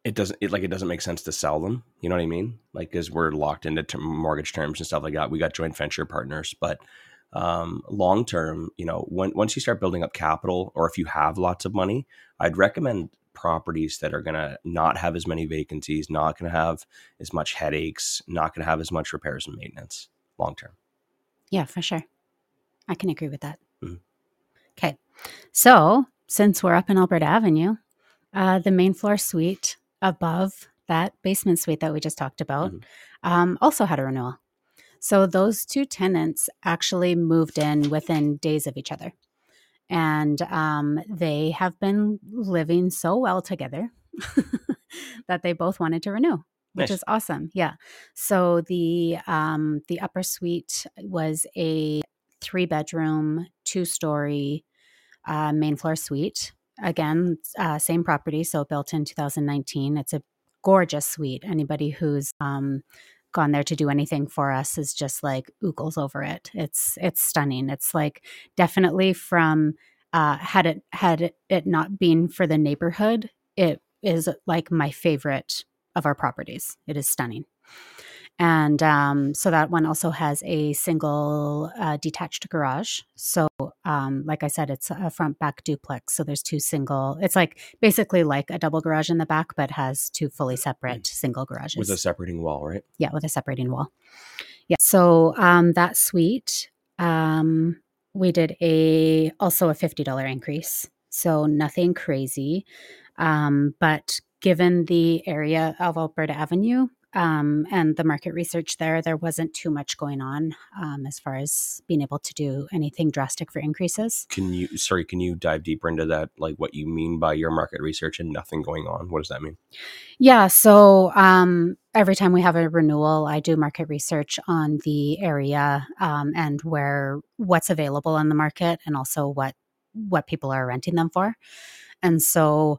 it doesn't it like it doesn't make sense to sell them. You know what i mean? Like because we're locked into mortgage terms and stuff like that. We got joint venture partners. But um, long term, you know, when, once you start building up capital, or if you have lots of money, I'd recommend properties that are going to not have as many vacancies, not going to have as much headaches, not going to have as much repairs and maintenance long term. Yeah, for sure. I can agree with that. Mhm. Okay. So, since we're up in Alberta Avenue, uh, the main floor suite above that basement suite that we just talked about Mhm. um, also had a renewal. So, those two tenants actually moved in within days of each other. And um, they have been living so well together <laughs> that they both wanted to renew which Nice. is awesome. Yeah. So the um the upper suite was a three bedroom, two story uh, main floor suite. Again, uh, same property, so built in 2019. It's a gorgeous suite. Anybody who's um gone there to do anything for us is just like oogles over it. It's it's stunning. It's like definitely from uh had it had it not been for the neighborhood, it is like my favorite of our properties. It is stunning. And um, so that one also has a single uh, detached garage. So, um, like I said, it's a front back duplex. So there's two single, it's like basically like a double garage in the back, but has two fully separate single garages. With a separating wall, right? Yeah, with a separating wall. Yeah. So um, that suite, um, we did a also a fifty dollar increase. So nothing crazy, um, but given the area of Alberta Avenue um, and the market research there, there wasn't too much going on um, as far as being able to do anything drastic for increases. Can you, sorry, can you dive deeper into that? Like what you mean by your market research and nothing going on? What does that mean? Yeah. So um, every time we have a renewal, I do market research on the area um, and where what's available on the market, and also what what people are renting them for. And so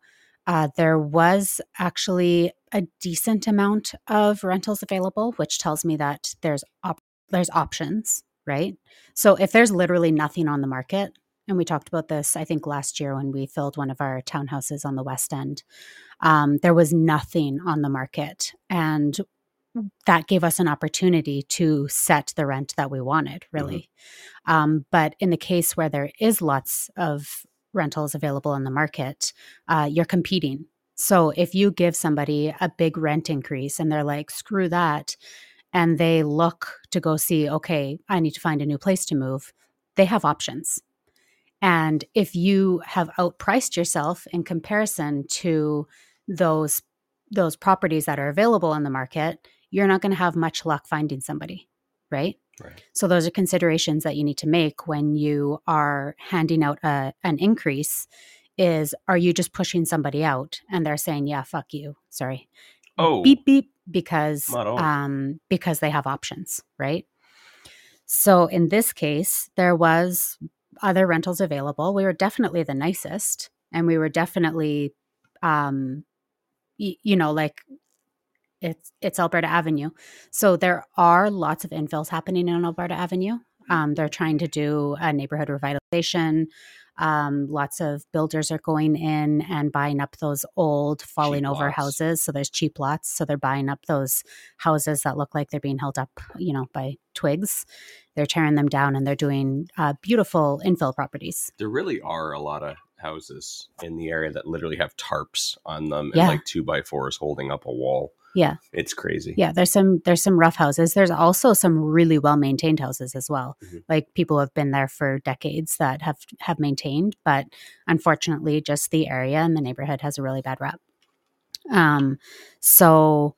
uh, there was actually a decent amount of rentals available, which tells me that there's op- there's options, right? So if there's literally nothing on the market, and we talked about this, I think last year when we filled one of our townhouses on the West End, um, there was nothing on the market, and that gave us an opportunity to set the rent that we wanted, really. Um, but in the case where there is lots of rentals available in the market, uh, you're competing. So if you give somebody a big rent increase and they're like, screw that, and they look to go see, okay, I need to find a new place to move, they have options. And if you have outpriced yourself in comparison to those those properties that are available in the market, you're not going to have much luck finding somebody, right? Right. So those are considerations that you need to make when you are handing out a, an increase is are you just pushing somebody out and they're saying, "Yeah, fuck you." Sorry. Oh, Beep beep because um because they have options, right? So in this case, there was other rentals available. We were definitely the nicest and we were definitely um y- you know like it's it's Alberta Avenue. So there are lots of infills happening on Alberta Avenue. Um, they're trying to do a neighborhood revitalization. Um, lots of builders are going in and buying up those old, falling Cheap over lots. houses. So there's cheap lots. So they're buying up those houses that look like they're being held up, you know, by twigs. They're tearing them down and they're doing uh, beautiful infill properties. there really are a lot of houses in the area that literally have tarps on them Yeah. and like two by fours holding up a wall. Yeah. It's crazy. Yeah, there's some there's some rough houses. There's also some really well maintained houses as well. Mhm. Like people have been there for decades that have have maintained, but unfortunately, just the area and the neighborhood has a really bad rep. Um, so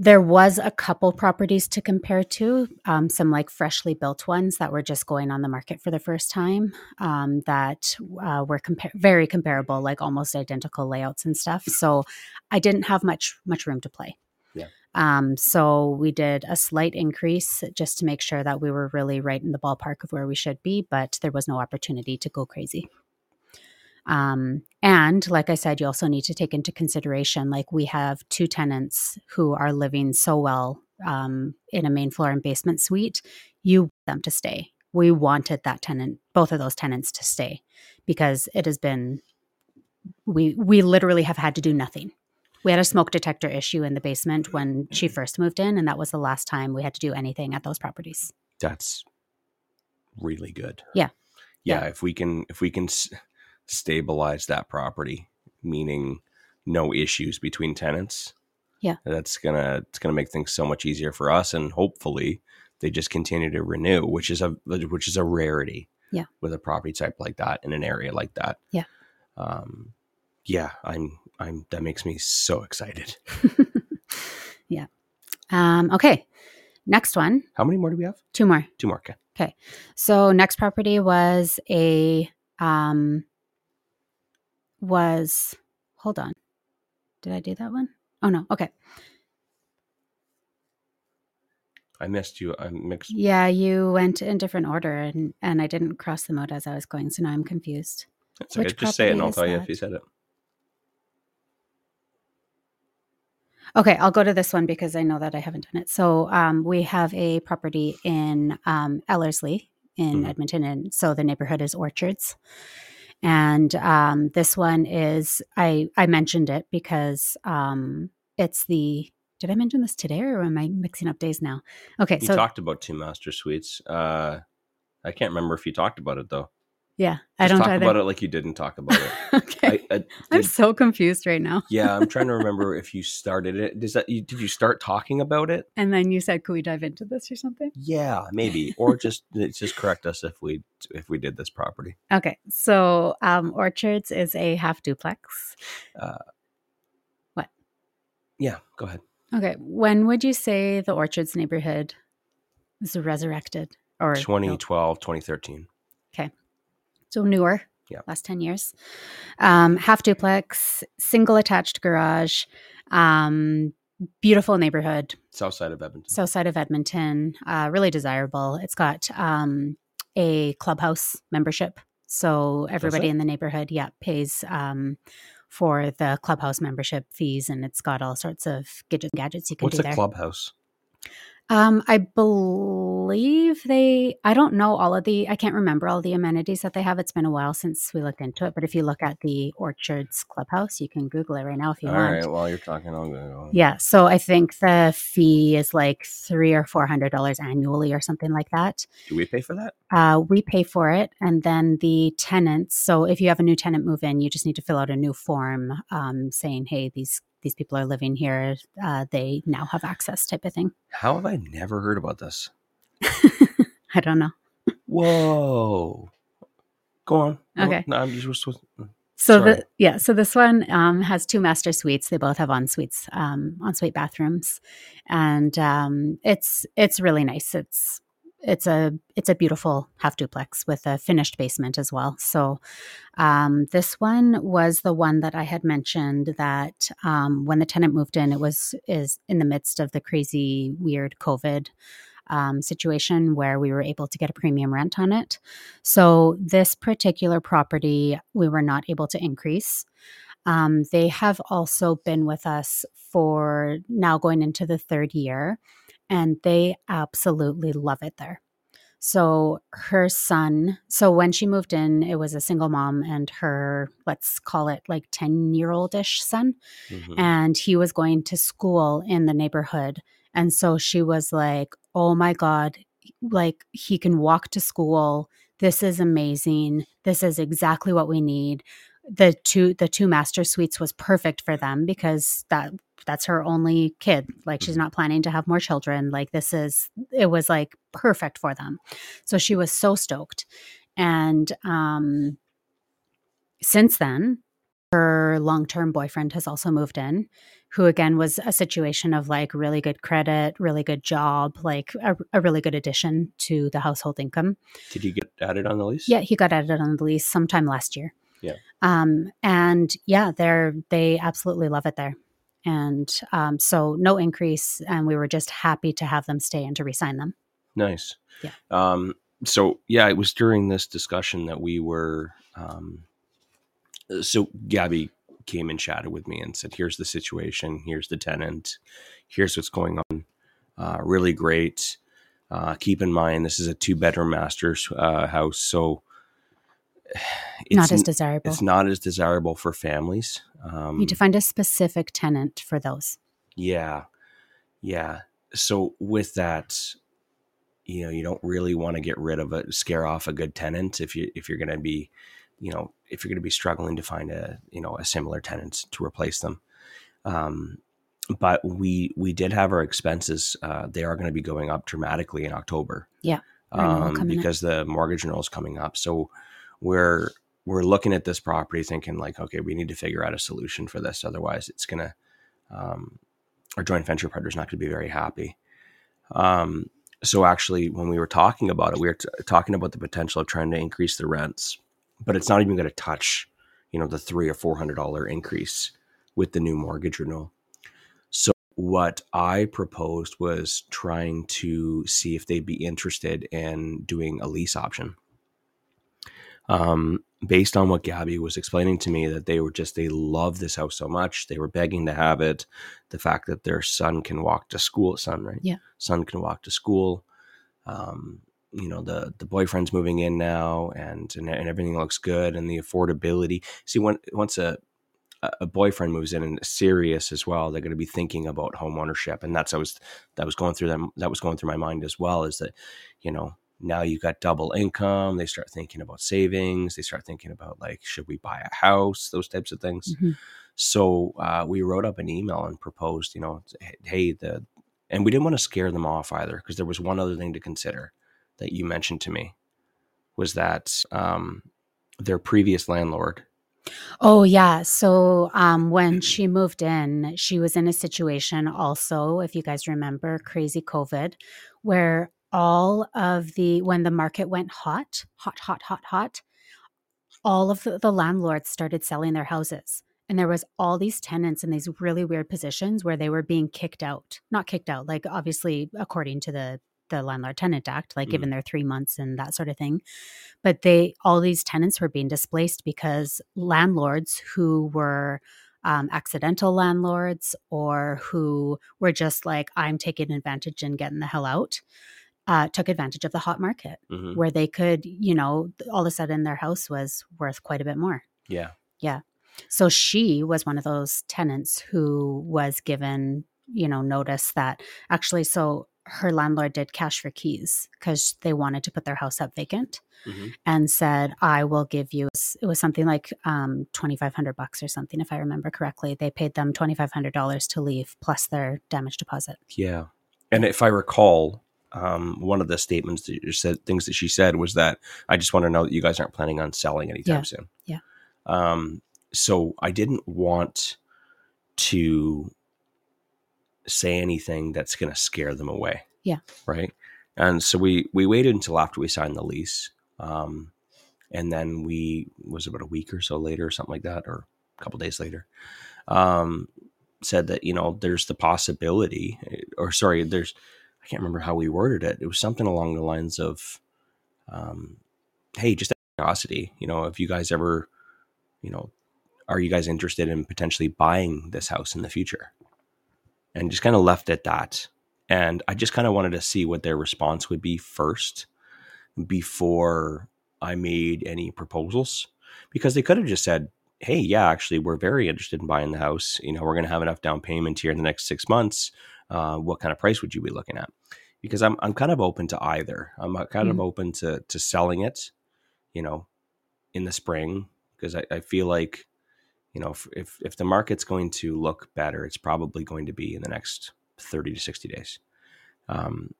there was a couple properties to compare to, um, some like freshly built ones that were just going on the market for the first time. Um, that uh, were compar- very comparable, like almost identical layouts and stuff. So I didn't have much much room to play. Yeah. Um, so we did a slight increase just to make sure that we were really right in the ballpark of where we should be, but there was no opportunity to go crazy. Um, and like I said, you also need to take into consideration like we have two tenants who are living so well um, in a main floor and basement suite. You want them to stay. We wanted that tenant, both of those tenants, to stay because it has been. We we literally have had to do nothing. We had a smoke detector issue in the basement when she first moved in, and that was the last time we had to do anything at those properties. That's really good. Yeah. yeah. Yeah. If we can, if we can stabilize that property, meaning no issues between tenants. Yeah. that's gonna it's gonna make things so much easier for us, and hopefully they just continue to renew, which is a which is a rarity. Yeah. with a property type like that in an area like that. Yeah. um, yeah. I'm I'm that makes me so excited. <laughs> yeah. Um, okay. Next one, How many more do we have? two more. Two more. Okay. Okay. So next property was a um was hold on. Did I do that one? Oh no. Okay. I missed you. I mixed. Yeah, you went in different order and and I didn't cross them out as I was going, so now I'm confused. It's okay. Just say it, and I'll tell you if you said it. Okay, I'll go to this one because I know that I haven't done it. So um, we have a property in um, Ellerslie in Mhm. Edmonton, and so the neighborhood is Orchards. And um, this one is I I mentioned it because um, it's the did I mention this today or am I mixing up days now? Okay, You so talked about two master suites. Uh, I can't remember if you talked about it though. Yeah, Just I don't talk either. about it like you didn't talk about it. <laughs> okay, I, I I'm so confused right now. yeah, I'm trying to <laughs> remember if you started it. Does that you, did you start talking about it? And then you said, "Could we dive into this or something?" Yeah, maybe, or just <laughs> just correct us if we if we did this property. Okay, so um, Orchards is a half duplex. Uh, what? Yeah, go ahead. Okay, when would you say the Orchards neighborhood was resurrected or built? 2012, 2013. So newer, Yeah. last ten years. Um, half duplex, single attached garage, um, beautiful neighborhood, South side of Edmonton. south side of Edmonton. Uh, really desirable. It's got um, a clubhouse membership, so everybody in the neighborhood, yeah, pays um, for the clubhouse membership fees, and it's got all sorts of gadgets, gadgets you can What's do a there. clubhouse? Um, I believe they. I don't know all of the. I can't remember all the amenities that they have. It's been a while since we looked into it. But if you look at the Orchards Clubhouse, you can Google it right now if you All want. right, while you're talking, I'll go. Yeah. So I think the fee is like three or four hundred dollars annually or something like that. Do we pay for that? Uh, we pay for it, and then the tenants. So if you have a new tenant move in, you just need to fill out a new form um, saying, "Hey, these these people are living here. Uh, they now have access," type of thing. How have I never heard about this? <laughs> I don't know. Whoa. Go on. Okay. No, I'm just. was- So Sorry. the yeah, so this one um, has two master suites. They both have en suites, um, ensuite bathrooms, and um, it's it's really nice. It's it's a it's a beautiful half duplex with a finished basement as well. So um, this one was the one that I had mentioned that um, when the tenant moved in, it was is in the midst of the crazy weird COVID um, situation where we were able to get a premium rent on it. So this particular property, we were not able to increase. Um, they have also been with us for now going into the third year, and they absolutely love it there. So her son, so when she moved in, it was a single mom and her, let's call it like 10 year old ish son Mhm. and he was going to school in the neighborhood. And so she was like, Oh my God, like he can walk to school. This is amazing. This is exactly what we need. The two the two master suites was perfect for them because that that's her only kid. Like she's not planning to have more children. Like this is it was like perfect for them. So she was so stoked. And um since then, her long-term boyfriend has also moved in who again was a situation of like really good credit really good job like a, a really good addition to the household income Did he get added on the lease? yeah he got added on the lease sometime last year Yeah. um and yeah they're they absolutely love it there and um so no increase and we were just happy to have them stay and to resign them Nice. Yeah. Um, so yeah, it was during this discussion that we were. Um, so Gabby came and chatted with me and said, "Here's the situation. Here's the tenant. Here's what's going on. Uh, really great. Uh, keep in mind, this is a two bedroom master's uh, house, so <sighs> it's not as desirable it's not as desirable for families. Um, you need to find a specific tenant for those Yeah. Yeah. So with that, you know you don't really want to get rid of a scare off a good tenant if you if you're going to be you know if you're going to be struggling to find a you know a similar tenant to replace them um, but we we did have our expenses uh, they are going to be going up dramatically in october Yeah, um, coming up. because the mortgage renewal is coming up so we're we're looking at this property thinking like okay we need to figure out a solution for this otherwise it's to um, our joint venture partner's not to be very happy. Um, so actually when we were talking about it we were t- talking about the potential of trying to increase the rents but it's not even going to touch you know the three or four hundred dollar increase with the new mortgage renewal. So what i proposed was trying to see if they'd be interested in doing a lease option um, based on what gabby was explaining to me that they were just they love this house so much they were begging to have it the fact that their son can walk to school son right Yeah. son can walk to school um, you know the the boyfriend's moving in now and, and and everything looks good and the affordability see when once a a boyfriend moves in and serious as well they're going to be thinking about home ownership and that's I was that was going through them that was going through my mind as well is that you know now you've got double income they start thinking about savings they start thinking about like should we buy a house those types of things Mhm. so uh, we wrote up an email and proposed you know hey the and we didn't want to scare them off either because there was one other thing to consider that you mentioned to me was that um, their previous landlord Oh yeah. So um when <clears throat> she moved in, she was in a situation also, if you guys remember, crazy COVID, where all of the when the market went hot, hot, hot, hot, hot, all of the, the landlords started selling their houses. And there was all these tenants in these really weird positions where they were being kicked out. Not kicked out, like obviously according to the the landlord tenant act, like Mhm. given their three months and that sort of thing but they all these tenants were being displaced because landlords who were um, accidental landlords or who were just like i'm taking advantage and getting the hell out uh, took advantage of the hot market Mhm. where they could you know all of a sudden their house was worth quite a bit more yeah Yeah. so she was one of those tenants who was given, you know, notice that actually, so her landlord did cash for keys because they wanted to put their house up vacant Mhm. and said, I will give you, it was something like um, 2,500 bucks or something, if I remember correctly. They paid them $2,500 to leave plus their damage deposit. Yeah. And if I recall, um, one of the statements that you said, things that she said was that I just want to know that you guys aren't planning on selling anytime Yeah. soon. Yeah. Um, so I didn't want to say anything that's going to scare them away. Yeah. Right. And so we we waited until after we signed the lease, um, and then we was about a week or so later, or something like that, or a couple days later. Um, said that you know there's the possibility or sorry there's can't remember how we worded it it was something along the lines of um, hey just curiosity you know if you guys ever you know are you guys interested in potentially buying this house in the future and just kind of left it at that and i just kind of wanted to see what their response would be first before i made any proposals because they could have just said hey, yeah, actually, we're very interested in buying the house. You know, we're going to have enough down payment here in the next six months. Uh, what kind of price would you be looking at? Because I'm I'm kind of open to either. I'm uh, kind of Mhm. open to to selling it, you know, in the spring because I, I feel like, you know, if, if if the market's going to look better, it's probably going to be in the next thirty to sixty days. Um,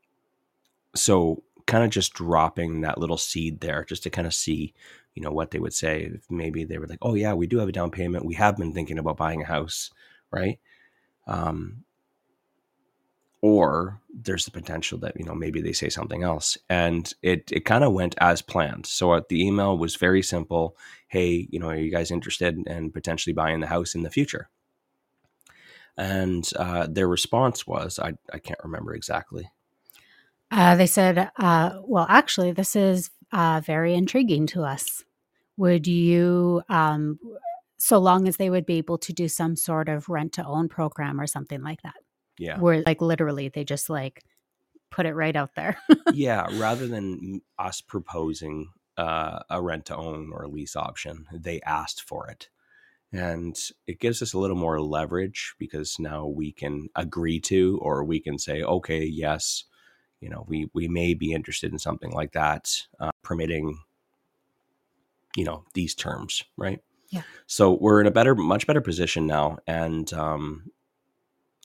so kind of just dropping that little seed there just to kind of see you know what they would say if maybe they were like oh yeah we do have a down payment we have been thinking about buying a house right um or there's the potential that you know maybe they say something else. And it it kind of went as planned. So uh, the email was very simple. Hey you know are you guys interested in potentially buying the house in the future? And uh, their response was I, I can't remember exactly. Uh, they said, uh, well, actually, this is uh, very intriguing to us. Would you, um, so long as they would be able to do some sort of rent to own program or something like that, yeah where like literally they just like put it right out there. yeah <laughs> rather than us proposing uh, a rent to own or a lease option they asked for it and it gives us a little more leverage because now we can agree to or we can say okay yes you know, we we may be interested in something like that, uh, permitting, you know, these terms, right? Yeah. So we're in a better, much better position now, and um,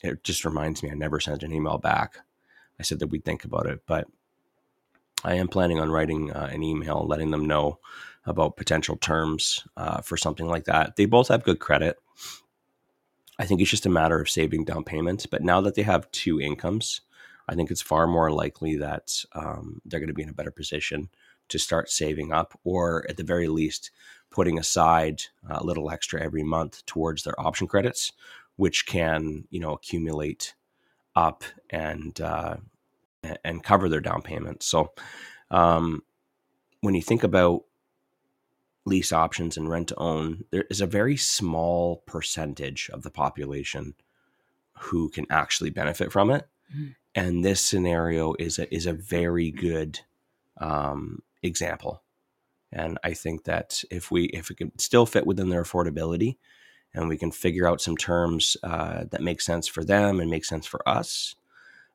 it just reminds me I never sent an email back. I said that we'd think about it, but I am planning on writing uh, an email letting them know about potential terms uh, for something like that. They both have good credit. I think it's just a matter of saving down payments. But now that they have two incomes, I think it's far more likely that um, they're going to be in a better position to start saving up, or at the very least, putting aside a little extra every month towards their option credits, which can you know accumulate up and uh, and cover their down payment. So um, when you think about lease options and rent to own, there is a very small percentage of the population who can actually benefit from it. Mm-hmm. And this scenario is a, is a very good um, example. And I think that if we if it can still fit within their affordability, and we can figure out some terms uh, that make sense for them and make sense for us,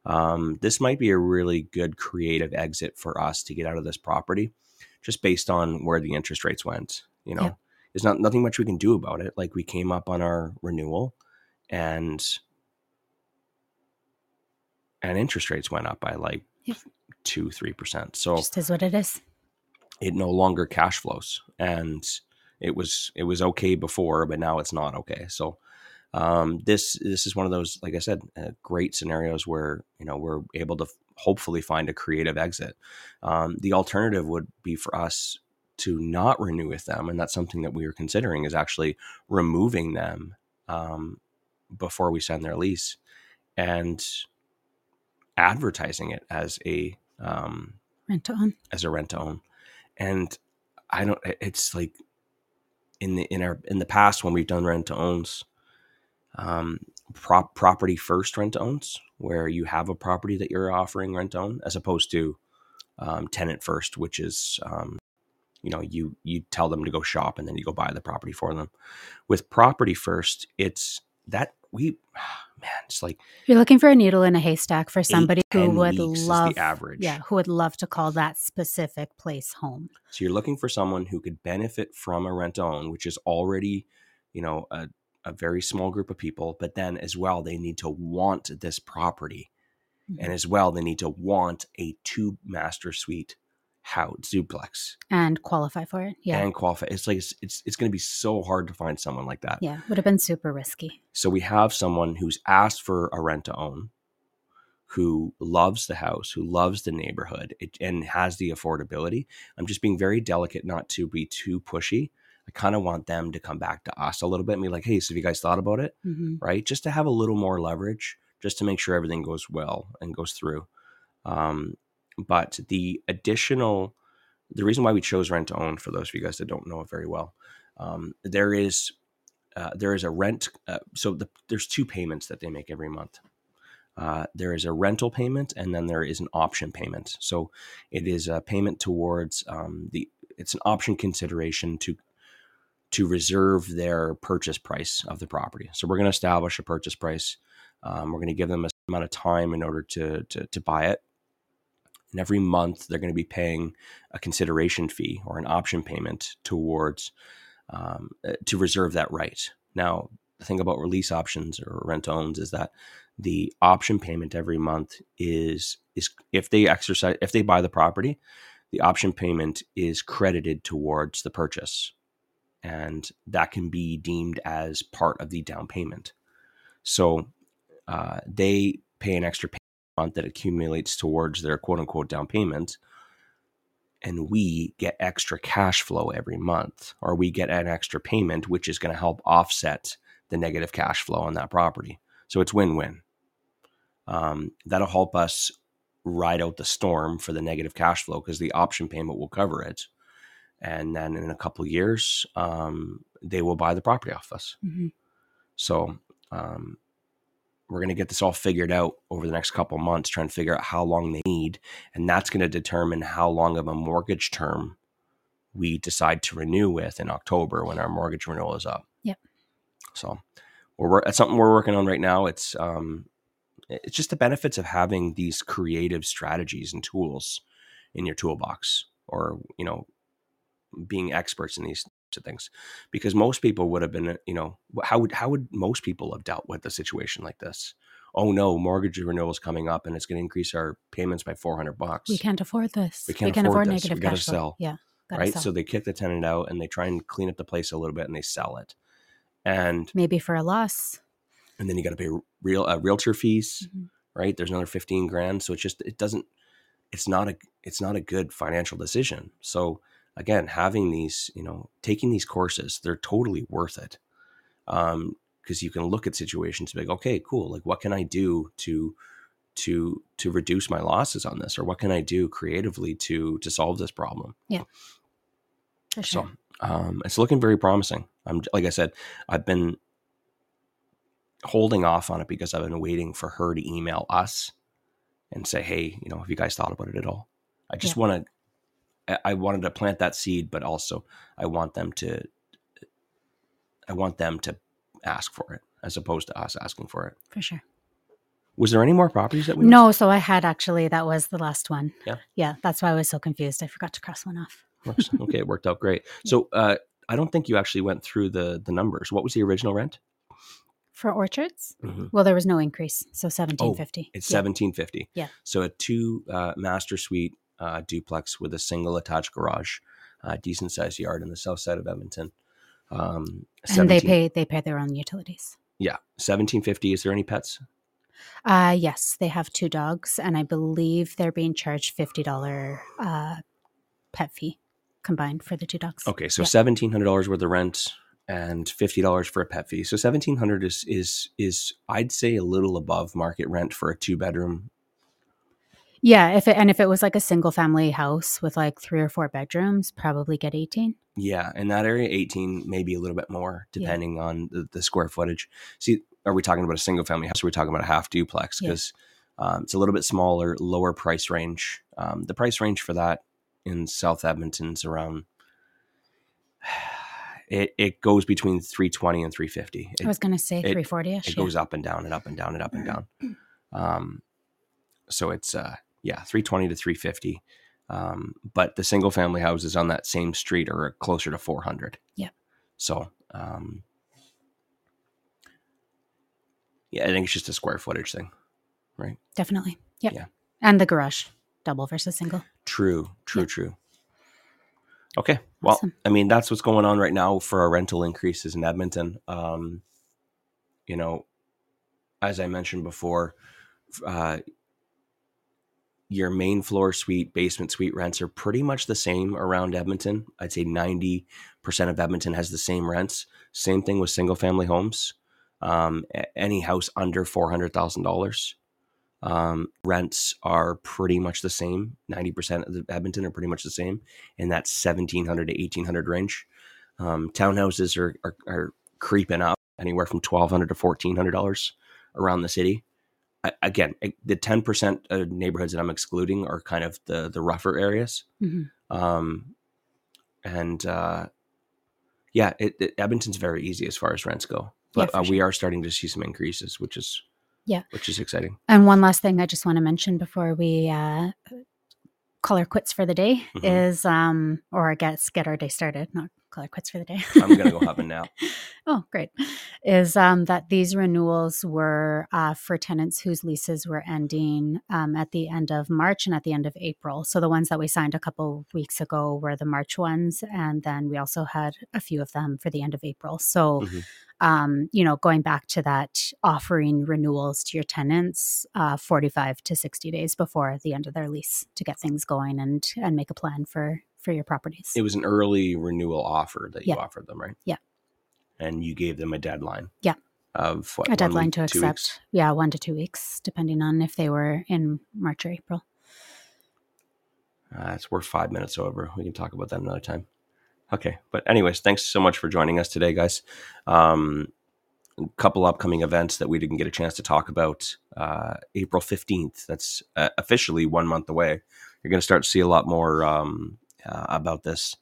um, this might be a really good creative exit for us to get out of this property just based on where the interest rates went. You know, yeah. there's not nothing much we can do about it. Like we came up on our renewal and and interest rates went up by like yeah. two, three percent. So just is what it is. It no longer cash flows. And it was it was okay before, but now it's not okay. So um, this this is one of those, like I said, uh, great scenarios where you know we're able to f- hopefully find a creative exit. Um, the alternative would be for us to not renew with them, and that's something that we are considering is actually removing them um, before we send their lease and advertising it as a um, rent to own as a rent to own. And I don't. It's like in the in our in the past when we've done rent to owns um, prop property first rent to owns, where you have a property that you're offering rent own, as opposed to um, tenant first, which is um, you know you you tell them to go shop and then you go buy the property for them. With property first, it's that we man, it's like you're looking for a needle in a haystack for somebody eight, who would love the average. Yeah, who would love to call that specific place home. So you're looking for someone who could benefit from a rent own, which is already, you know, a a very small group of people, but then as well, they need to want this property. Mm-hmm. And as well, they need to want a two master suite house duplex and qualify for it. Yeah. And qualify. It's like, it's, it's, it's going to be so hard to find someone like that. Yeah. Would have been super risky. So we have someone who's asked for a rent to own, who loves the house, who loves the neighborhood it, and has the affordability. I'm just being very delicate not to be too pushy I kind of want them to come back to us a little bit and be like, hey, so have you guys thought about it? Mm-hmm. Right? Just to have a little more leverage, just to make sure everything goes well and goes through. Um, but the additional, the reason why we chose rent to own, for those of you guys that don't know it very well, um, there is uh, there is a rent. Uh, so the, there's two payments that they make every month. Uh, there is a rental payment and then there is an option payment. So it is a payment towards um, the. It's an option consideration to to reserve their purchase price of the property. So we're going to establish a purchase price. Um, we're going to give them a amount of time in order to, to, to buy it. And every month they're going to be paying a consideration fee or an option payment towards um, uh, to reserve that right. Now, the thing about release options or rent owns is that the option payment every month is is if they exercise if they buy the property, the option payment is credited towards the purchase and that can be deemed as part of the down payment. So uh, they pay an extra payment that accumulates towards their quote unquote down payment. And we get extra cash flow every month, or we get an extra payment, which is going to help offset the negative cash flow on that property. So it's win win. Um, that'll help us ride out the storm for the negative cash flow because the option payment will cover it and then in a couple years um, they will buy the property off us mm-hmm. so um, we're going to get this all figured out over the next couple months trying to figure out how long they need and that's going to determine how long of a mortgage term we decide to renew with in october when our mortgage renewal is up. Yep. So we're that's something we're working on right now. It's um, it's just the benefits of having these creative strategies and tools in your toolbox or you know being experts in these of things because most people would have been you know how would how would most people have dealt with a situation like this oh no mortgage renewal is coming up and it's going to increase our payments by 400 bucks We can't afford this. We can't afford this. negative We gotta flow. sell. Yeah. gotta right sell. so they kick the tenant out and they try and clean up the place a little bit and they sell it and maybe for a loss. and then you got to pay real uh, realtor fees Mhm. right there's another 15 grand so it's just it doesn't it's not a it's not a good financial decision so again having these you know taking these courses they're totally worth it um because you can look at situations and be like okay cool like what can i do to to to reduce my losses on this or what can i do creatively to to solve this problem Yeah. sure. so um, it's looking very promising. I'm like I said, I've been holding off on it because I've been waiting for her to email us and say, "Hey, you know, have you guys thought about it at all?" I just want to. I wanted to plant that seed, but also I want them to. I want them to ask for it as opposed to us asking for it. for sure. Was there any more properties that we? No, so I had actually that was the last one. Yeah. Yeah. That's why I was so confused. I forgot to cross one off. <laughs> Okay, it worked out great. So uh, I don't think you actually went through the the numbers. What was the original rent? For orchards? Mhm. Well, there was no increase. So seventeen fifty. It's yeah. seventeen fifty. Yeah. So a two uh, master suite uh, duplex with a single attached garage, uh, decent sized yard in the south side of Edmonton. Um, And they pay they pay their own utilities. Yeah, seventeen fifty. Is there any pets? Uh yes, they have two dogs and I believe they're being charged fifty dollar uh pet fee combined for the two dogs. Okay, so Yeah. seventeen hundred dollars worth of rent and fifty dollars for a pet fee. So seventeen hundred is is is I'd say a little above market rent for a two bedroom. Yeah, if it and if it was like a single family house with like three or four bedrooms, probably get eighteen. Yeah, in that area, eighteen, maybe a little bit more, Yeah. depending on the, the square footage. See, are we talking about a single family house? Or are we talking about a half duplex? Yeah. Because um, it's a little bit smaller, lower price range. Um, the price range for that in South Edmonton's around. <sighs> It, it goes between 320 and 350. It, I was gonna say three forty ish. it goes up and down and up and down and up and down. Um, so it's uh, yeah, three twenty to three fifty. Um, but the single family houses on that same street are closer to four hundred. Yeah. So um, yeah, I think it's just a square footage thing. Right? Definitely. Yep. Yeah. And the garage, double versus single. True, true, Yeah. true. Okay. Well, Awesome. I mean, that's what's going on right now for our rental increases in Edmonton. Um, you know, as I mentioned before, uh, your main floor suite, basement suite rents are pretty much the same around Edmonton. I'd say 90% of Edmonton has the same rents. Same thing with single family homes. Um, any house under $400,000 um, rents are pretty much the same. 90% of Edmonton are pretty much the same in that 1700 to 1800 range. Um, townhouses are, are, are creeping up anywhere from 1200 to $1,400 around the city. Again, the 10% of neighborhoods that I'm excluding are kind of the, the rougher areas. hmm Um, and uh, yeah, it, it, Edmonton's very easy as far as rents go. But for uh, we are starting to see some increases, which is Yeah. which is exciting. And one last thing I just want to mention before we uh, call our quits for the day Mhm. is, um, or I guess get our day started, not call our quits for the day. I'm gonna go have a nap. oh, great. Is um, that these renewals were uh, for tenants whose leases were ending um, at the end of March and at the end of April. So the ones that we signed a couple weeks ago were the March ones, and then we also had a few of them for the end of April. So Mhm. um, you know, going back to that, offering renewals to your tenants uh, 45 to 60 days before the end of their lease to get things going and and make a plan for for your properties. It was an early renewal offer that you Yeah. offered them, right? Yeah. And you gave them a deadline. Yeah. Of what? a deadline week, to accept, yeah, one to two weeks, depending on if they were in March or April. Uh, it's worth five minutes over. We can talk about that another time. Okay. But anyways, thanks so much for joining us today, guys. Um, a couple upcoming events that we didn't get a chance to talk about. Uh, April 15th, that's uh, officially one month away. You're going to start to see a lot more um, uh, about this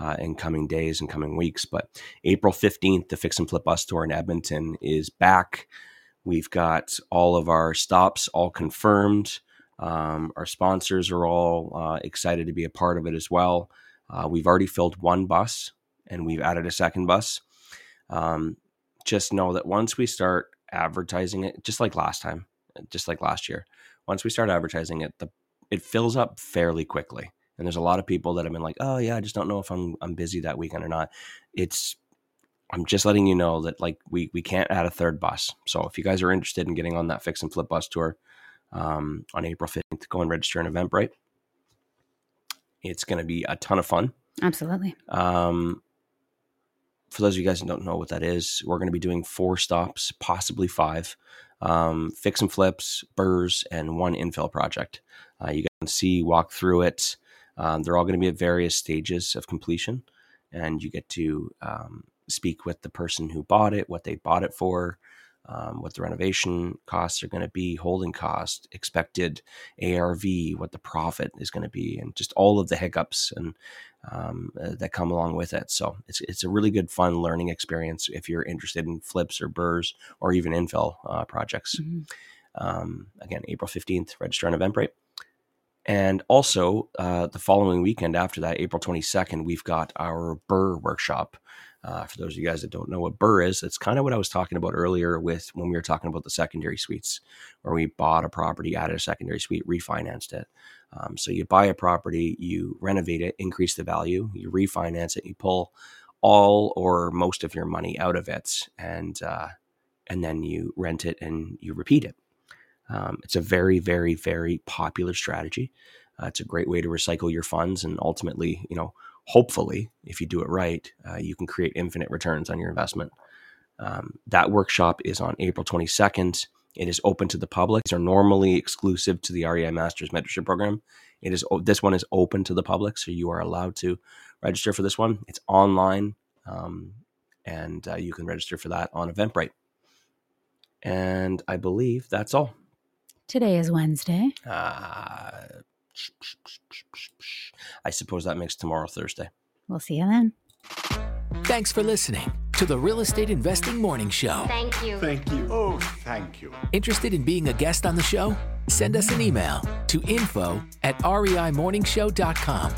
uh, in coming days and coming weeks. But April 15th, the Fix and Flip Bus Tour in Edmonton is back We've got all of our stops all confirmed. Um, our sponsors are all uh, excited to be a part of it as well. Uh, we've already filled one bus and we've added a second bus. Um, just know that once we start advertising it, just like last time, just like last year, once we start advertising it, the it fills up fairly quickly. And there's a lot of people that have been like, "Oh yeah, I just don't know if I'm I'm busy that weekend or not." It's I'm just letting you know that like we we can't add a third bus. So if you guys are interested in getting on that fix and flip bus tour um, on April 15th, go and register in Eventbrite. It's going to be a ton of fun. Absolutely. Um, for those of you guys who don't know what that is, we're going to be doing four stops, possibly five, um, fix and flips, burrs, and one infill project. Uh, you can see, walk through it. Um, they're all going to be at various stages of completion, and you get to um, speak with the person who bought it, what they bought it for, um, what the renovation costs are going to be, holding cost, expected ARV, what the profit is going to be, and just all of the hiccups and um, uh, that come along with it. So it's it's a really good, fun learning experience if you're interested in flips or burrs or even infill uh, projects. Mm-hmm. Um, again, April fifteenth, register on Eventbrite. And also, uh, the following weekend after that, April 22nd, we've got our Burr workshop. Uh, for those of you guys that don't know what Burr is, it's kind of what I was talking about earlier with when we were talking about the secondary suites, where we bought a property, added a secondary suite, refinanced it. Um, so you buy a property, you renovate it, increase the value, you refinance it, you pull all or most of your money out of it, and uh, and then you rent it and you repeat it. Um, it's a very, very, very popular strategy. Uh, it's a great way to recycle your funds and ultimately, you know, hopefully, if you do it right, uh, you can create infinite returns on your investment. Um, that workshop is on April 22nd. It is open to the public. These are normally exclusive to the REI Masters Mentorship Program. It is this one is open to the public, so you are allowed to register for this one. It's online, um, and uh, you can register for that on Eventbrite. And I believe that's all. Today is Wednesday. Uh, I suppose that makes tomorrow Thursday. We'll see you then. Thanks for listening to the Real Estate Investing Morning Show. Thank you. Thank you. Oh, thank you. Interested in being a guest on the show? Send us an email to info at reimorningshow.com.